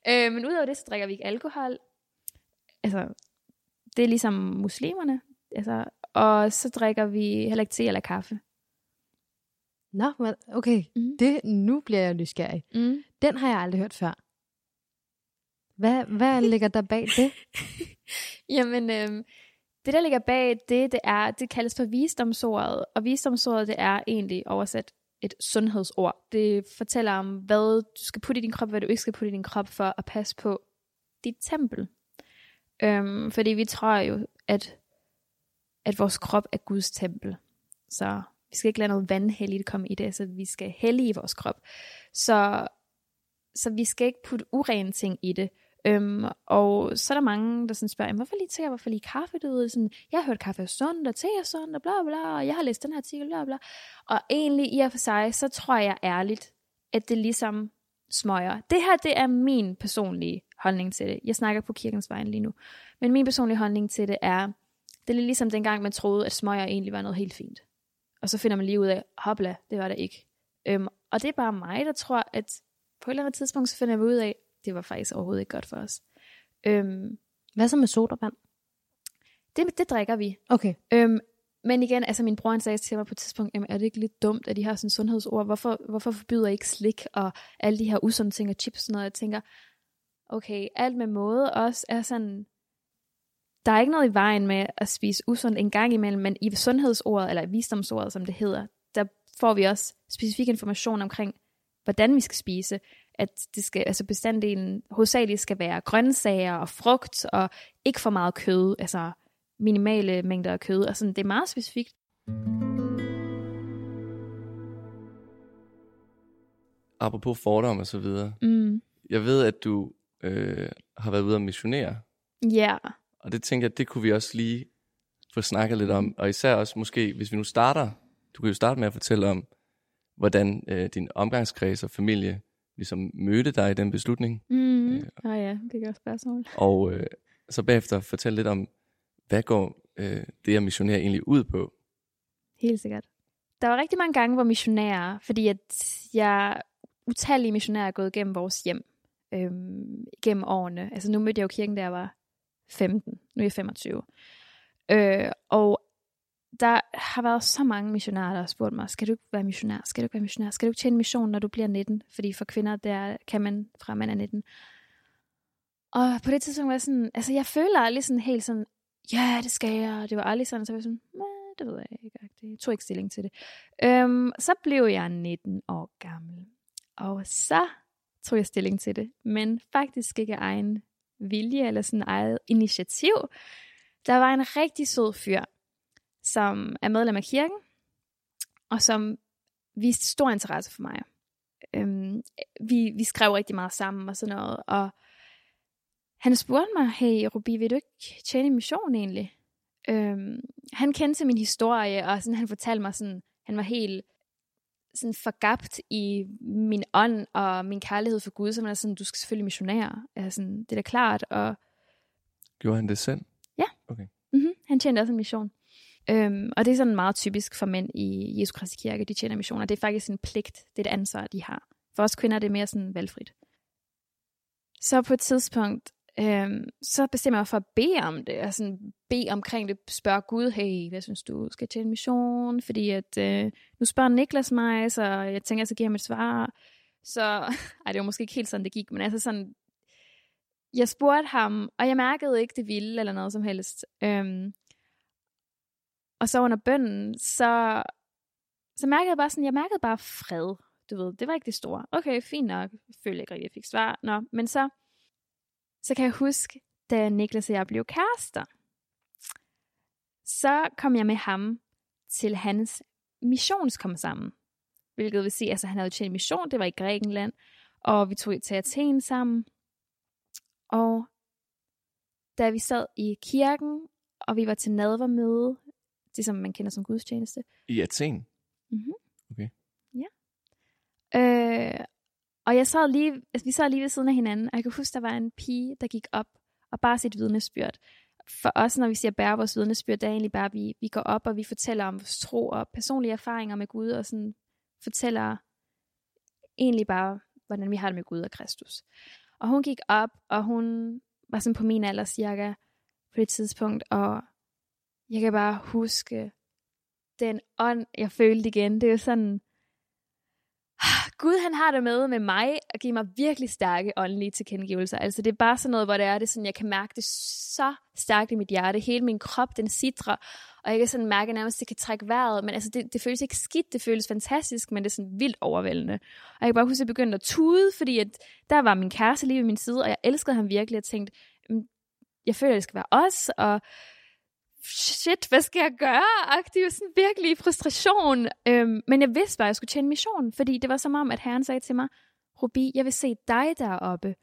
øh, men udover det, så drikker vi ikke alkohol. Altså, det er ligesom muslimerne. Altså, og så drikker vi heller ikke te eller kaffe. Nå, okay. Mm. Det, nu bliver jeg nysgerrig. Mm. Den har jeg aldrig hørt før. Hvad, hvad ligger der bag det? Jamen, øhm, det der ligger bag det, det er, det kaldes for visdomsordet, og visdomsordet, det er egentlig oversat et sundhedsord. Det fortæller om, hvad du skal putte i din krop, hvad du ikke skal putte i din krop for at passe på dit tempel. Øhm, fordi vi tror jo, at, at vores krop er Guds tempel. Så vi skal ikke lade noget vandhelligt komme i det, så vi skal hellige vores krop. Så, så vi skal ikke putte urene ting i det. Øhm, og så er der mange, der sådan spørger, hvorfor lige te, hvorfor lige kaffe? Du ved, sådan, jeg har hørt kaffe er sundt, og te er sundt, og bla bla, og jeg har læst den her artikel, bla bla. Og egentlig i og for sig, så tror jeg ærligt, at det ligesom smøger. Det her, det er min personlige holdning til det. Jeg snakker på kirkens vejen lige nu. Men min personlige holdning til det er, det er ligesom dengang, man troede, at smøger egentlig var noget helt fint. Og så finder man lige ud af, hopla, det var det ikke. Øhm, og det er bare mig, der tror, at på et eller andet tidspunkt, så finder jeg ud af, det var faktisk overhovedet ikke godt for os. Øhm, Hvad så med sodavand? det, det drikker vi. Okay. Øhm, men igen, altså min bror han sagde til mig på et tidspunkt, jamen er det ikke lidt dumt, at de har sådan sundhedsord? Hvorfor, hvorfor forbyder I ikke slik og alle de her usunde ting og chips og noget? Jeg tænker, okay, alt med måde også er sådan, der er ikke noget i vejen med at spise usundt en gang imellem, men i sundhedsordet, eller visdomsordet, som det hedder, der får vi også specifik information omkring, hvordan vi skal spise. At det skal, altså bestanddelen hovedsageligt skal være grøntsager og frugt, og ikke for meget kød, altså minimale mængder af kød, og sådan, det er meget specifikt. Apropos fordomme og så videre. Mm. Jeg ved, at du øh, har været ude og missionere. Ja, Og det tænker jeg, det kunne vi også lige få snakket lidt om. Og især også måske, hvis vi nu starter, du kan jo starte med at fortælle om, hvordan øh, din omgangskreds og familie ligesom mødte dig i den beslutning. Mm. Øh. Oh, ja, det godt spørgsmål. Og øh, så bagefter fortælle lidt om, hvad går øh, det at missionere egentlig ud på? Helt sikkert. Der var rigtig mange gange, hvor missionærer, fordi at jeg utallige missionærer er gået gennem vores hjem øhm, gennem årene. Altså nu mødte jeg jo kirken, da jeg var 15. Nu er jeg 25. Øh, og der har været så mange missionærer, der har spurgt mig, skal du ikke være missionær? Skal du ikke være missionær? Skal du ikke tjene mission, når du bliver 19? Fordi for kvinder, der kan man fra man er 19. Og på det tidspunkt var jeg sådan, altså jeg føler aldrig sådan helt sådan, ja, det skal jeg. Og det var aldrig sådan, så var jeg sådan, nej, det ved jeg ikke. Jeg tog ikke stilling til det. Øhm, så blev jeg 19 år gammel. Og så tog jeg stilling til det. Men faktisk ikke af egen vilje eller sådan eget initiativ. Der var en rigtig sød fyr, som er medlem af kirken, og som viste stor interesse for mig. Øhm, vi, vi skrev rigtig meget sammen og sådan noget, og han spurgte mig, hey Rubi, vil du ikke tjene mission egentlig? Øhm, han kendte min historie, og sådan, han fortalte mig sådan, han var helt sådan forgabt i min ånd og min kærlighed for Gud, så man er sådan, du skal selvfølgelig missionere. Ja, sådan, det er da klart, og Gjorde han det selv? Mm-hmm. Han tjente også en mission. Øhm, og det er sådan meget typisk for mænd i Jesu Kristi Kirke, de tjener missioner. Det er faktisk en pligt, det er et ansvar, de har. For os kvinder er det mere sådan valgfrit. Så på et tidspunkt, øhm, så bestemmer jeg mig for at bede om det, og sådan bede omkring det, spørge Gud, hey, hvad synes du, skal jeg tjene mission? Fordi at, øh, nu spørger Niklas mig, så jeg tænker, så giver ham et svar. Så, ej, det var måske ikke helt sådan, det gik, men altså sådan, jeg spurgte ham, og jeg mærkede ikke det vilde eller noget som helst. Øhm, og så under bønden, så, så mærkede jeg bare sådan, jeg mærkede bare fred. Du ved, det var ikke det store. Okay, fint nok. Jeg følte ikke rigtig, jeg fik svar. Nå, men så, så kan jeg huske, da Niklas og jeg blev kærester, så kom jeg med ham til hans missionskomme sammen. Hvilket vil sige, altså han havde tjent mission, det var i Grækenland, og vi tog til Athen sammen. Og da vi sad i kirken, og vi var til nadvermøde, det som man kender som gudstjeneste, I Athen? Øh, og jeg sad lige, altså, vi sad lige ved siden af hinanden, og jeg kan huske, der var en pige, der gik op og bare sit vidnesbyrd. For os, når vi siger bære vores vidnesbyrd, det er egentlig bare, at vi, vi går op, og vi fortæller om vores tro og personlige erfaringer med Gud, og sådan fortæller egentlig bare, hvordan vi har det med Gud og Kristus. Og hun gik op, og hun var sådan på min alder cirka, på det tidspunkt, og jeg kan bare huske den ånd, jeg følte igen. Det er jo sådan, Gud han har det med med mig at give mig virkelig stærke åndelige tilkendegivelser. Altså det er bare sådan noget, hvor det er, det er sådan, jeg kan mærke det så stærkt i mit hjerte. Hele min krop, den sidrer, og jeg kan sådan mærke nærmest, at det kan trække vejret. Men altså det, det føles ikke skidt, det føles fantastisk, men det er sådan vildt overvældende. Og jeg kan bare huske, at jeg begyndte at tude, fordi at der var min kæreste lige ved min side, og jeg elskede ham virkelig. Jeg tænkte, mm, jeg føler, at det skal være os, og shit, hvad skal jeg gøre? Aktiv, sådan virkelig frustration. Øhm, men jeg vidste bare, at jeg skulle tjene missionen, fordi det var som om, at Herren sagde til mig, Rubi, jeg vil se dig deroppe,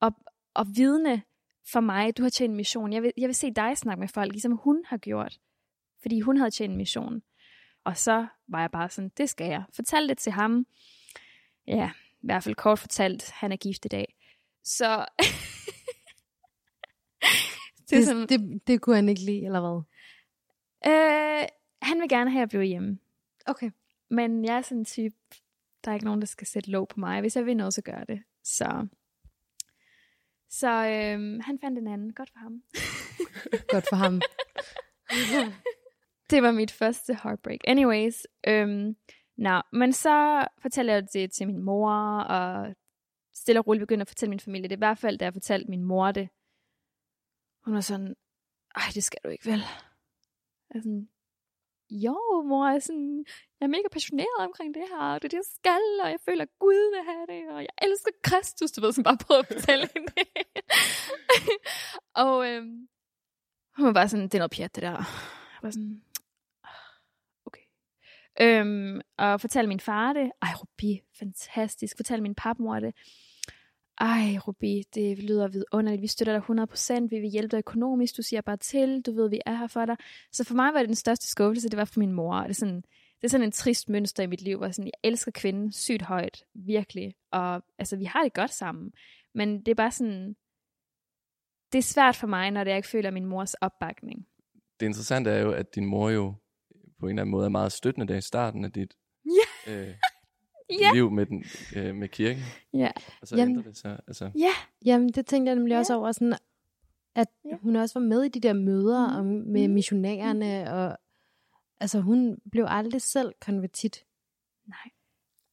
og, og vidne for mig, du har tjent mission. Jeg vil, jeg vil se dig snakke med folk, ligesom hun har gjort, fordi hun havde tjent mission. Og så var jeg bare sådan, det skal jeg. Fortal det til ham. Ja, i hvert fald kort fortalt, han er gift i dag. Så det er sådan, Det, det, det kunne han ikke lide, eller hvad? Øh, han vil gerne have, at jeg bliver hjemme. Okay. Men jeg er sådan en type, der er ikke nogen, der skal sætte lov på mig. Hvis jeg vil noget, så gør det. Så, så øhm, han fandt en anden. Godt for ham. Godt for ham. det var mit første heartbreak. Anyways, øhm, nå, men så fortæller jeg det til min mor, og stille og roligt begynder at fortælle min familie det. I hvert fald, da jeg fortalte min mor det. Hun var sådan, ej, det skal du ikke vel. Jeg sådan, jo, mor, jeg er, sådan, jeg er mega passioneret omkring det her, og det er det, jeg skal, og jeg føler, at Gud vil have det, og jeg elsker Kristus, du ved, som bare prøver at fortælle hende det. og øhm, hun var bare sådan, det er noget pjat, det der. Jeg var sådan, okay. Øhm, og fortalte min far det. Ej, Rubi, fantastisk. Fortalte min papmor det. Ej, Rubi, det lyder vidunderligt. Vi støtter dig 100%. Vi vil hjælpe dig økonomisk. Du siger bare til. Du ved, vi er her for dig. Så for mig var det den største skuffelse, det var for min mor. Det er sådan, det er sådan en trist mønster i mit liv, hvor sådan, jeg elsker kvinden sygt højt. Virkelig. Og altså, vi har det godt sammen. Men det er bare sådan, det er svært for mig, når det jeg ikke føler min mors opbakning. Det interessante er jo, at din mor jo på en eller anden måde er meget støttende der i starten af dit Ja. øh, Ja. liv med, den, øh, med kirken. Ja. Og så Jamen. ændrer det sig. Altså, Ja. Jamen, det tænkte jeg nemlig Ja. også over, sådan, at Ja. hun også var med i de der møder Mhm. om, med Mhm. missionærerne, og altså hun blev aldrig selv konvertit. Nej.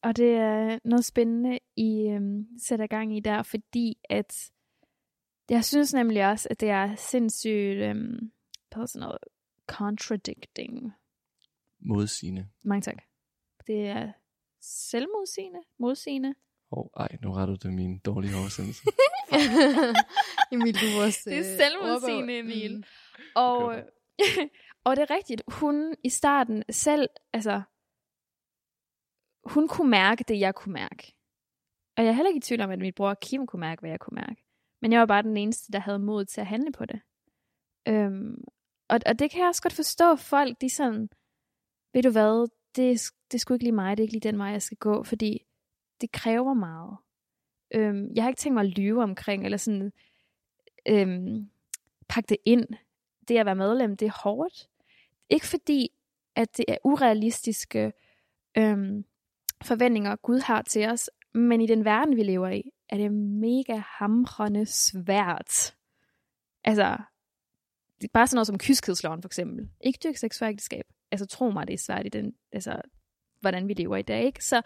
Og det er noget spændende, I øhm, sætter gang i der, fordi at jeg synes nemlig også, at det er sindssygt, øhm, hedder sådan noget, contradicting. modsigende. Mange tak. Det er selvmodsigende, modsigende. Åh, oh, ej, nu retter du min dårlige oversættelse. Emil, du vores, Det er øh, selvmodsigende, ordbog. Emil. Mm. Og, og det er rigtigt, hun i starten selv, altså, hun kunne mærke det, jeg kunne mærke. Og jeg er heller ikke i tvivl om, at min bror Kim kunne mærke, hvad jeg kunne mærke. Men jeg var bare den eneste, der havde mod til at handle på det. Øhm, og, og det kan jeg også godt forstå, folk, de er sådan, ved du hvad, det, det er sgu ikke lige mig, det er ikke lige den vej, jeg skal gå, fordi det kræver meget. Øhm, jeg har ikke tænkt mig at lyve omkring, eller sådan, øhm, pakke det ind. Det at være medlem, det er hårdt. Ikke fordi, at det er urealistiske øhm, forventninger, Gud har til os, men i den verden, vi lever i, er det mega hamrende svært. Altså, det er bare sådan noget som kyskhedsloven for eksempel. Ikke dyrke seksuelt ægteskab. Altså, tro mig, det er svært i den, altså, hvordan vi lever i dag, ikke? Så,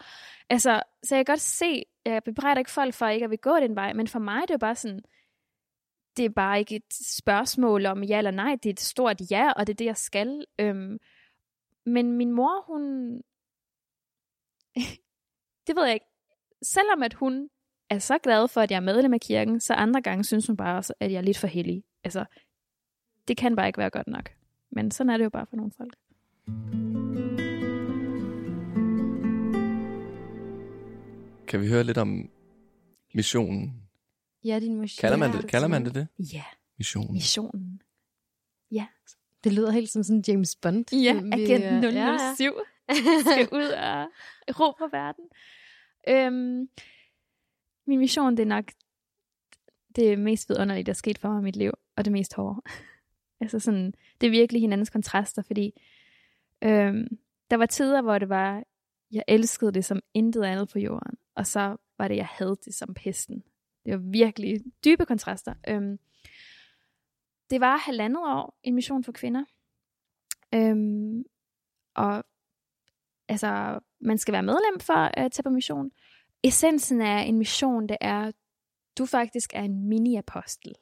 altså, så jeg kan godt se, jeg bebrejder ikke folk for ikke at vil gå den vej, men for mig det er bare sådan, det er bare ikke et spørgsmål om ja eller nej, det er et stort ja, og det er det, jeg skal. Øhm, men min mor, hun... det ved jeg ikke. Selvom at hun er så glad for, at jeg er medlem af kirken, så andre gange synes hun bare at jeg er lidt for heldig. Altså, det kan bare ikke være godt nok. Men sådan er det jo bare for nogle folk. Kan vi høre lidt om missionen? Ja, din mission. Kalder man Ja, det, kalder man det det? Ja, Missionen. missionen. Det lyder helt som sådan James Bond. Ja, Agent øh, ja, ja. 007 skal ud og råbe verden. Øhm, min mission, det er nok det mest vidunderlige, der er sket for mig i mit liv, og det mest hårde. altså sådan, det er virkelig hinandens kontraster, fordi øhm, der var tider, hvor det var, jeg elskede det som intet andet på jorden, og så var det, jeg havde det som pesten. Det var virkelig dybe kontraster. Øhm, det var halvandet år en mission for kvinder. Øhm, og altså, man skal være medlem for at tage på mission. Essensen af en mission, det er, du faktisk er en mini-apostel.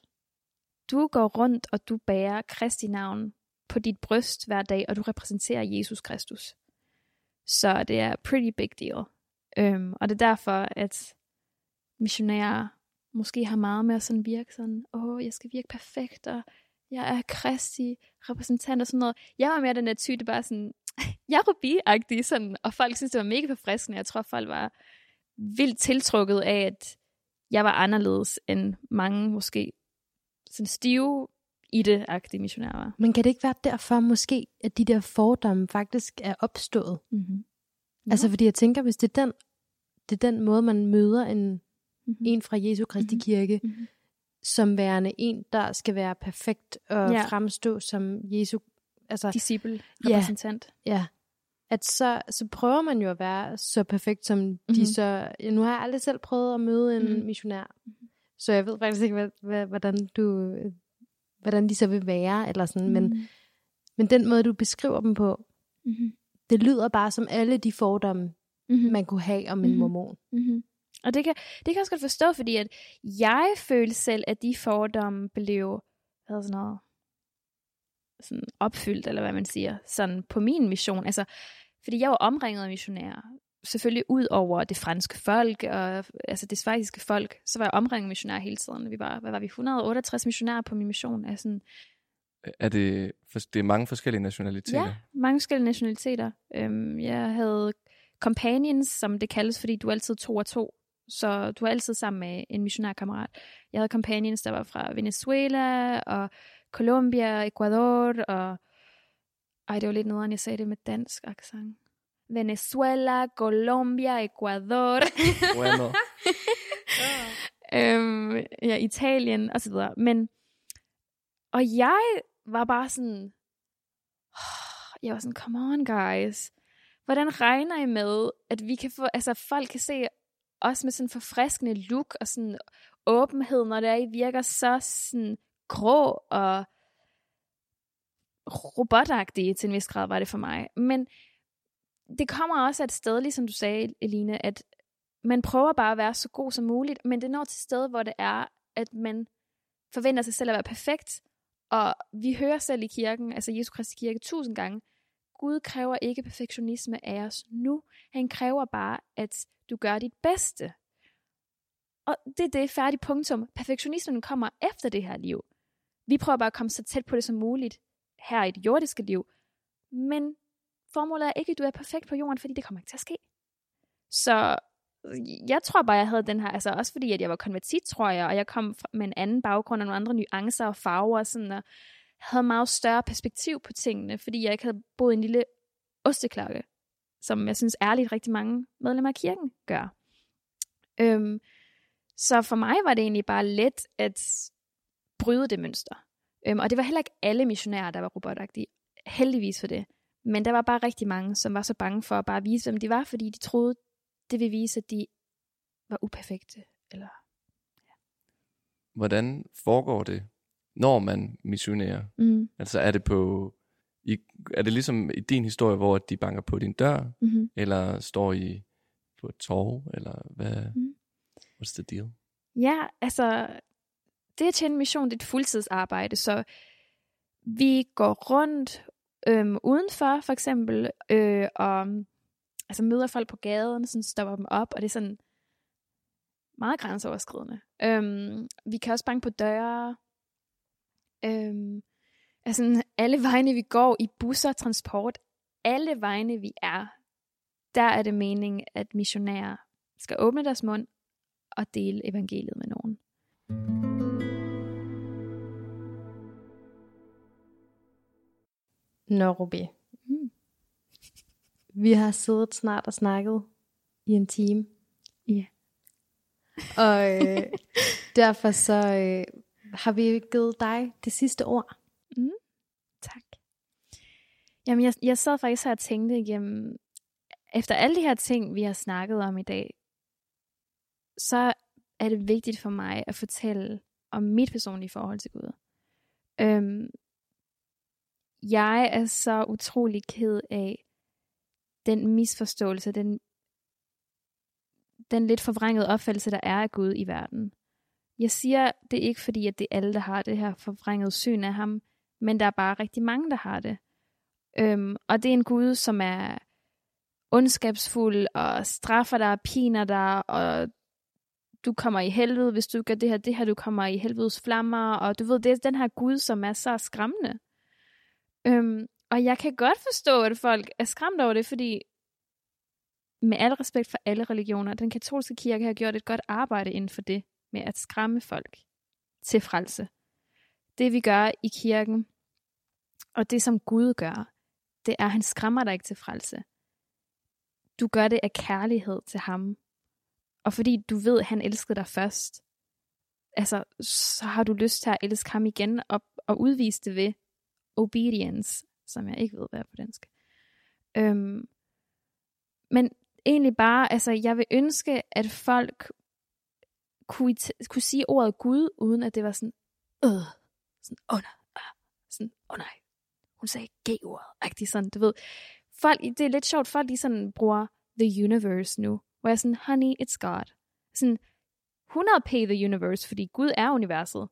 Du går rundt, og du bærer Kristi navn på dit bryst hver dag, og du repræsenterer Jesus Kristus. Så det er pretty big deal. Øhm, og det er derfor, at missionærer måske har meget med at sådan virke sådan, åh, oh, jeg skal virke perfekt, og jeg er Kristi repræsentant og sådan noget. Jeg var mere den der type, bare sådan, jeg er rubi sådan, og folk synes, det var mega forfriskende. Jeg tror, folk var vildt tiltrukket af, at jeg var anderledes end mange måske sådan stive i det agtige missionærer. Men kan det ikke være derfor måske, at de der fordomme faktisk er opstået? Mm-hmm. Altså fordi jeg tænker, hvis det er den, det er den måde, man møder en, mm-hmm. en fra Jesu Kristi Mhm. kirke, Mhm. som værende en, der skal være perfekt og Ja. fremstå som Jesu, altså disciple, Ja. repræsentant. ja, at så, så prøver man jo at være så perfekt, som mm-hmm. de så, ja, nu har jeg aldrig selv prøvet at møde en Mhm. missionær, så jeg ved faktisk ikke, hvad, hvad, hvordan du, hvordan de så vil være, eller sådan, mm. men, men den måde, du beskriver dem på, Mm-hmm. det lyder bare som alle de fordomme, Mm-hmm. man kunne have om en Mhm. mormon. Mm-hmm. Og det kan, det kan jeg også godt forstå, fordi at jeg følte selv, at de fordomme blev hvad sådan noget, sådan opfyldt, eller hvad man siger, sådan på min mission. Altså, fordi jeg var omringet af missionærer. Selvfølgelig ud over det franske folk, og altså det svejsiske folk, så var jeg omringet af missionærer hele tiden. Vi var, hvad var vi, 168 missionærer på min mission. Altså, Er det, det er mange forskellige nationaliteter? Ja, mange forskellige nationaliteter. Øhm, jeg havde companions, som det kaldes, fordi du er altid to og to. Så du er altid sammen med en missionærkammerat. Jeg havde companions, der var fra Venezuela og Colombia, Ecuador og... Ej, det var lidt noget, jeg sagde det med dansk accent. Venezuela, Colombia, Ecuador, Bueno. øhm, ja, Italien og så videre. Men, og jeg var bare sådan, jeg var sådan, come on guys, hvordan regner I med, at vi kan få, altså folk kan se os med sådan forfriskende look og sådan åbenhed, når det er, I virker så sådan grå og robotagtige til en vis grad var det for mig. Men det kommer også af et sted, ligesom du sagde, Eline, at man prøver bare at være så god som muligt, men det når til et sted, hvor det er, at man forventer sig selv at være perfekt, og vi hører selv i kirken, altså Jesu Kristi kirke, tusind gange, Gud kræver ikke perfektionisme af os nu. Han kræver bare, at du gør dit bedste. Og det er det færdige punktum. Perfektionismen kommer efter det her liv. Vi prøver bare at komme så tæt på det som muligt her i det jordiske liv. Men formålet er ikke, at du er perfekt på jorden, fordi det kommer ikke til at ske. Så øh, jeg tror bare, jeg havde den her, altså også fordi, at jeg var konvertit, tror jeg, og jeg kom fra- med en anden baggrund og nogle andre nuancer og farver og sådan, og havde meget større perspektiv på tingene, fordi jeg ikke havde boet i en lille osteklokke, som jeg synes ærligt rigtig mange medlemmer af kirken gør. Øhm, så for mig var det egentlig bare let at bryde det mønster. Øhm, og det var heller ikke alle missionærer, der var robotagtige. Heldigvis for det. Men der var bare rigtig mange, som var så bange for at bare vise, hvem de var, fordi de troede, det ville vise, at de var uperfekte. Eller Hvordan foregår det, når man missionerer? mm, Altså er det på... I, er det ligesom i din historie, hvor de banker på din dør, mm-hmm. eller står I på et torv, eller hvad? Mm. What's the deal? Ja, altså, det at tjene mission, det er et fuldtidsarbejde, så vi går rundt øhm, udenfor, for eksempel, øh, og altså, møder folk på gaden, sådan stopper dem op, og det er sådan meget grænseoverskridende. Øhm, vi kan også banke på døre. Øhm, altså, alle vegne, vi går i busser, transport, alle vegne, vi er, der er det meningen, at missionærer skal åbne deres mund og dele evangeliet med nogen. Nå, Rubi. Mm. Vi har siddet snart og snakket i en time. Ja. Og øh, derfor så øh, har vi givet dig det sidste ord. Tak. Jamen, jeg, jeg sad faktisk her og tænkte igennem, efter alle de her ting, vi har snakket om i dag, så er det vigtigt for mig at fortælle om mit personlige forhold til Gud. Øhm, jeg er så utrolig ked af den misforståelse, den, den lidt forvrængede opfattelse, der er af Gud i verden. Jeg siger det ikke fordi, at det er alle, der har det her forvrængede syn af ham, men der er bare rigtig mange, der har det. Øhm, og det er en Gud, som er ondskabsfuld og straffer dig og piner dig, og du kommer i helvede, hvis du gør det her, det her, du kommer i helvedes flammer, og du ved, det er den her Gud, som er så skræmmende. Øhm, og jeg kan godt forstå, at folk er skræmt over det, fordi med al respekt for alle religioner, den katolske kirke har gjort et godt arbejde inden for det, med at skræmme folk til frelse. Det vi gør i kirken, og det som Gud gør, det er, at han skræmmer dig ikke til frelse. Du gør det af kærlighed til ham. Og fordi du ved, at han elskede dig først, altså, så har du lyst til at elske ham igen og, og udvise det ved obedience, som jeg ikke ved, hvad er på dansk. Øhm, men egentlig bare, altså, jeg vil ønske, at folk kunne, kunne sige ordet Gud, uden at det var sådan, øh, sådan, åh oh, nej, øh, sådan, åh oh, nej, hun sagde G-ordet, rigtig sådan, du ved. Folk, det er lidt sjovt, folk lige sådan bruger the universe nu, hvor jeg er sådan, honey, it's God. Sådan, 100 p the universe, fordi Gud er universet.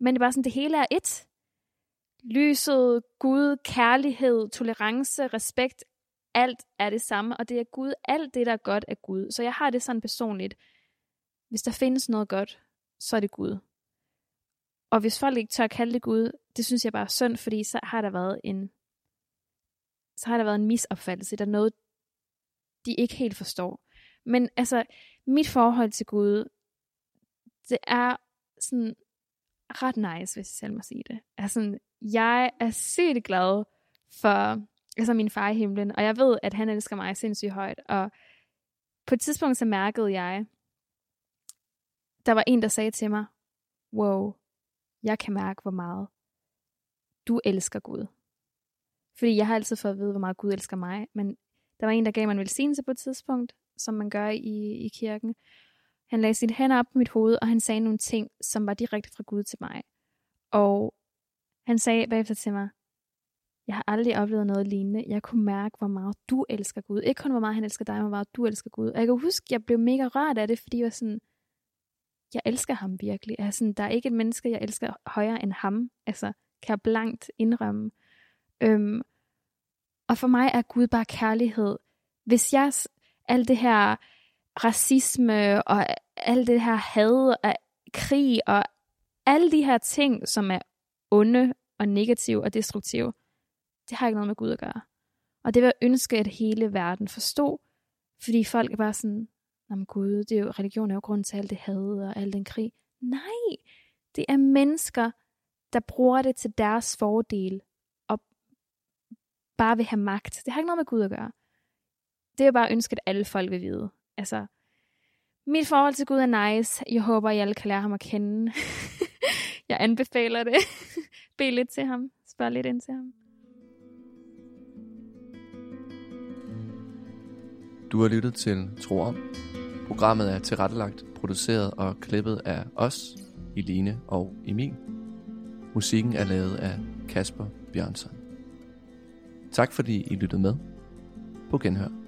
Men det er bare sådan, det hele er et. Lyset, Gud, kærlighed, tolerance, respekt, alt er det samme, og det er Gud, alt det, der er godt, er Gud. Så jeg har det sådan personligt. Hvis der findes noget godt, så er det Gud. Og hvis folk ikke tør at kalde det Gud, det synes jeg bare er synd, fordi så har der været en så har der været en misopfattelse, der er noget, de ikke helt forstår. Men altså, mit forhold til Gud, det er sådan ret nice, hvis jeg selv må sige det. Altså, jeg er sygt glad for altså min far i himlen, og jeg ved, at han elsker mig sindssygt højt. Og på et tidspunkt så mærkede jeg, der var en, der sagde til mig, wow, jeg kan mærke, hvor meget du elsker Gud. Fordi jeg har altid fået at vide, hvor meget Gud elsker mig, men der var en, der gav mig en velsignelse på et tidspunkt, som man gør i, i kirken. Han lagde sine hænder op på mit hoved, og han sagde nogle ting, som var direkte fra Gud til mig. Og han sagde bagefter til mig, jeg har aldrig oplevet noget lignende. Jeg kunne mærke, hvor meget du elsker Gud. Ikke kun, hvor meget han elsker dig, men hvor meget du elsker Gud. Og jeg kan huske, jeg blev mega rørt af det, fordi jeg var sådan, jeg elsker ham virkelig. Altså, der er ikke et menneske, jeg elsker højere end ham. Altså, kan jeg blankt indrømme. Øhm, og for mig er Gud bare kærlighed. Hvis jeg alt det her racisme og alt det her had og krig og alle de her ting, som er onde og negative og destruktive, det har ikke noget med Gud at gøre. Og det vil jeg ønske, at hele verden forstod, fordi folk er bare sådan, Jamen Gud, det er jo, religion er jo grund til alt det had og al den krig. Nej, det er mennesker, der bruger det til deres fordel og bare vil have magt. Det har ikke noget med Gud at gøre. Det er bare ønsket, at alle folk vil vide. Altså, mit forhold til Gud er nice. Jeg håber, I alle kan lære ham at kende. jeg anbefaler det. Bed lidt til ham. Spørg lidt ind til ham. Du har lyttet til Tro om. Programmet er tilrettelagt, produceret og klippet af os, Eline og Emil. Musikken er lavet af Kasper Bjørnsson. Tak fordi I lyttede med. På genhør.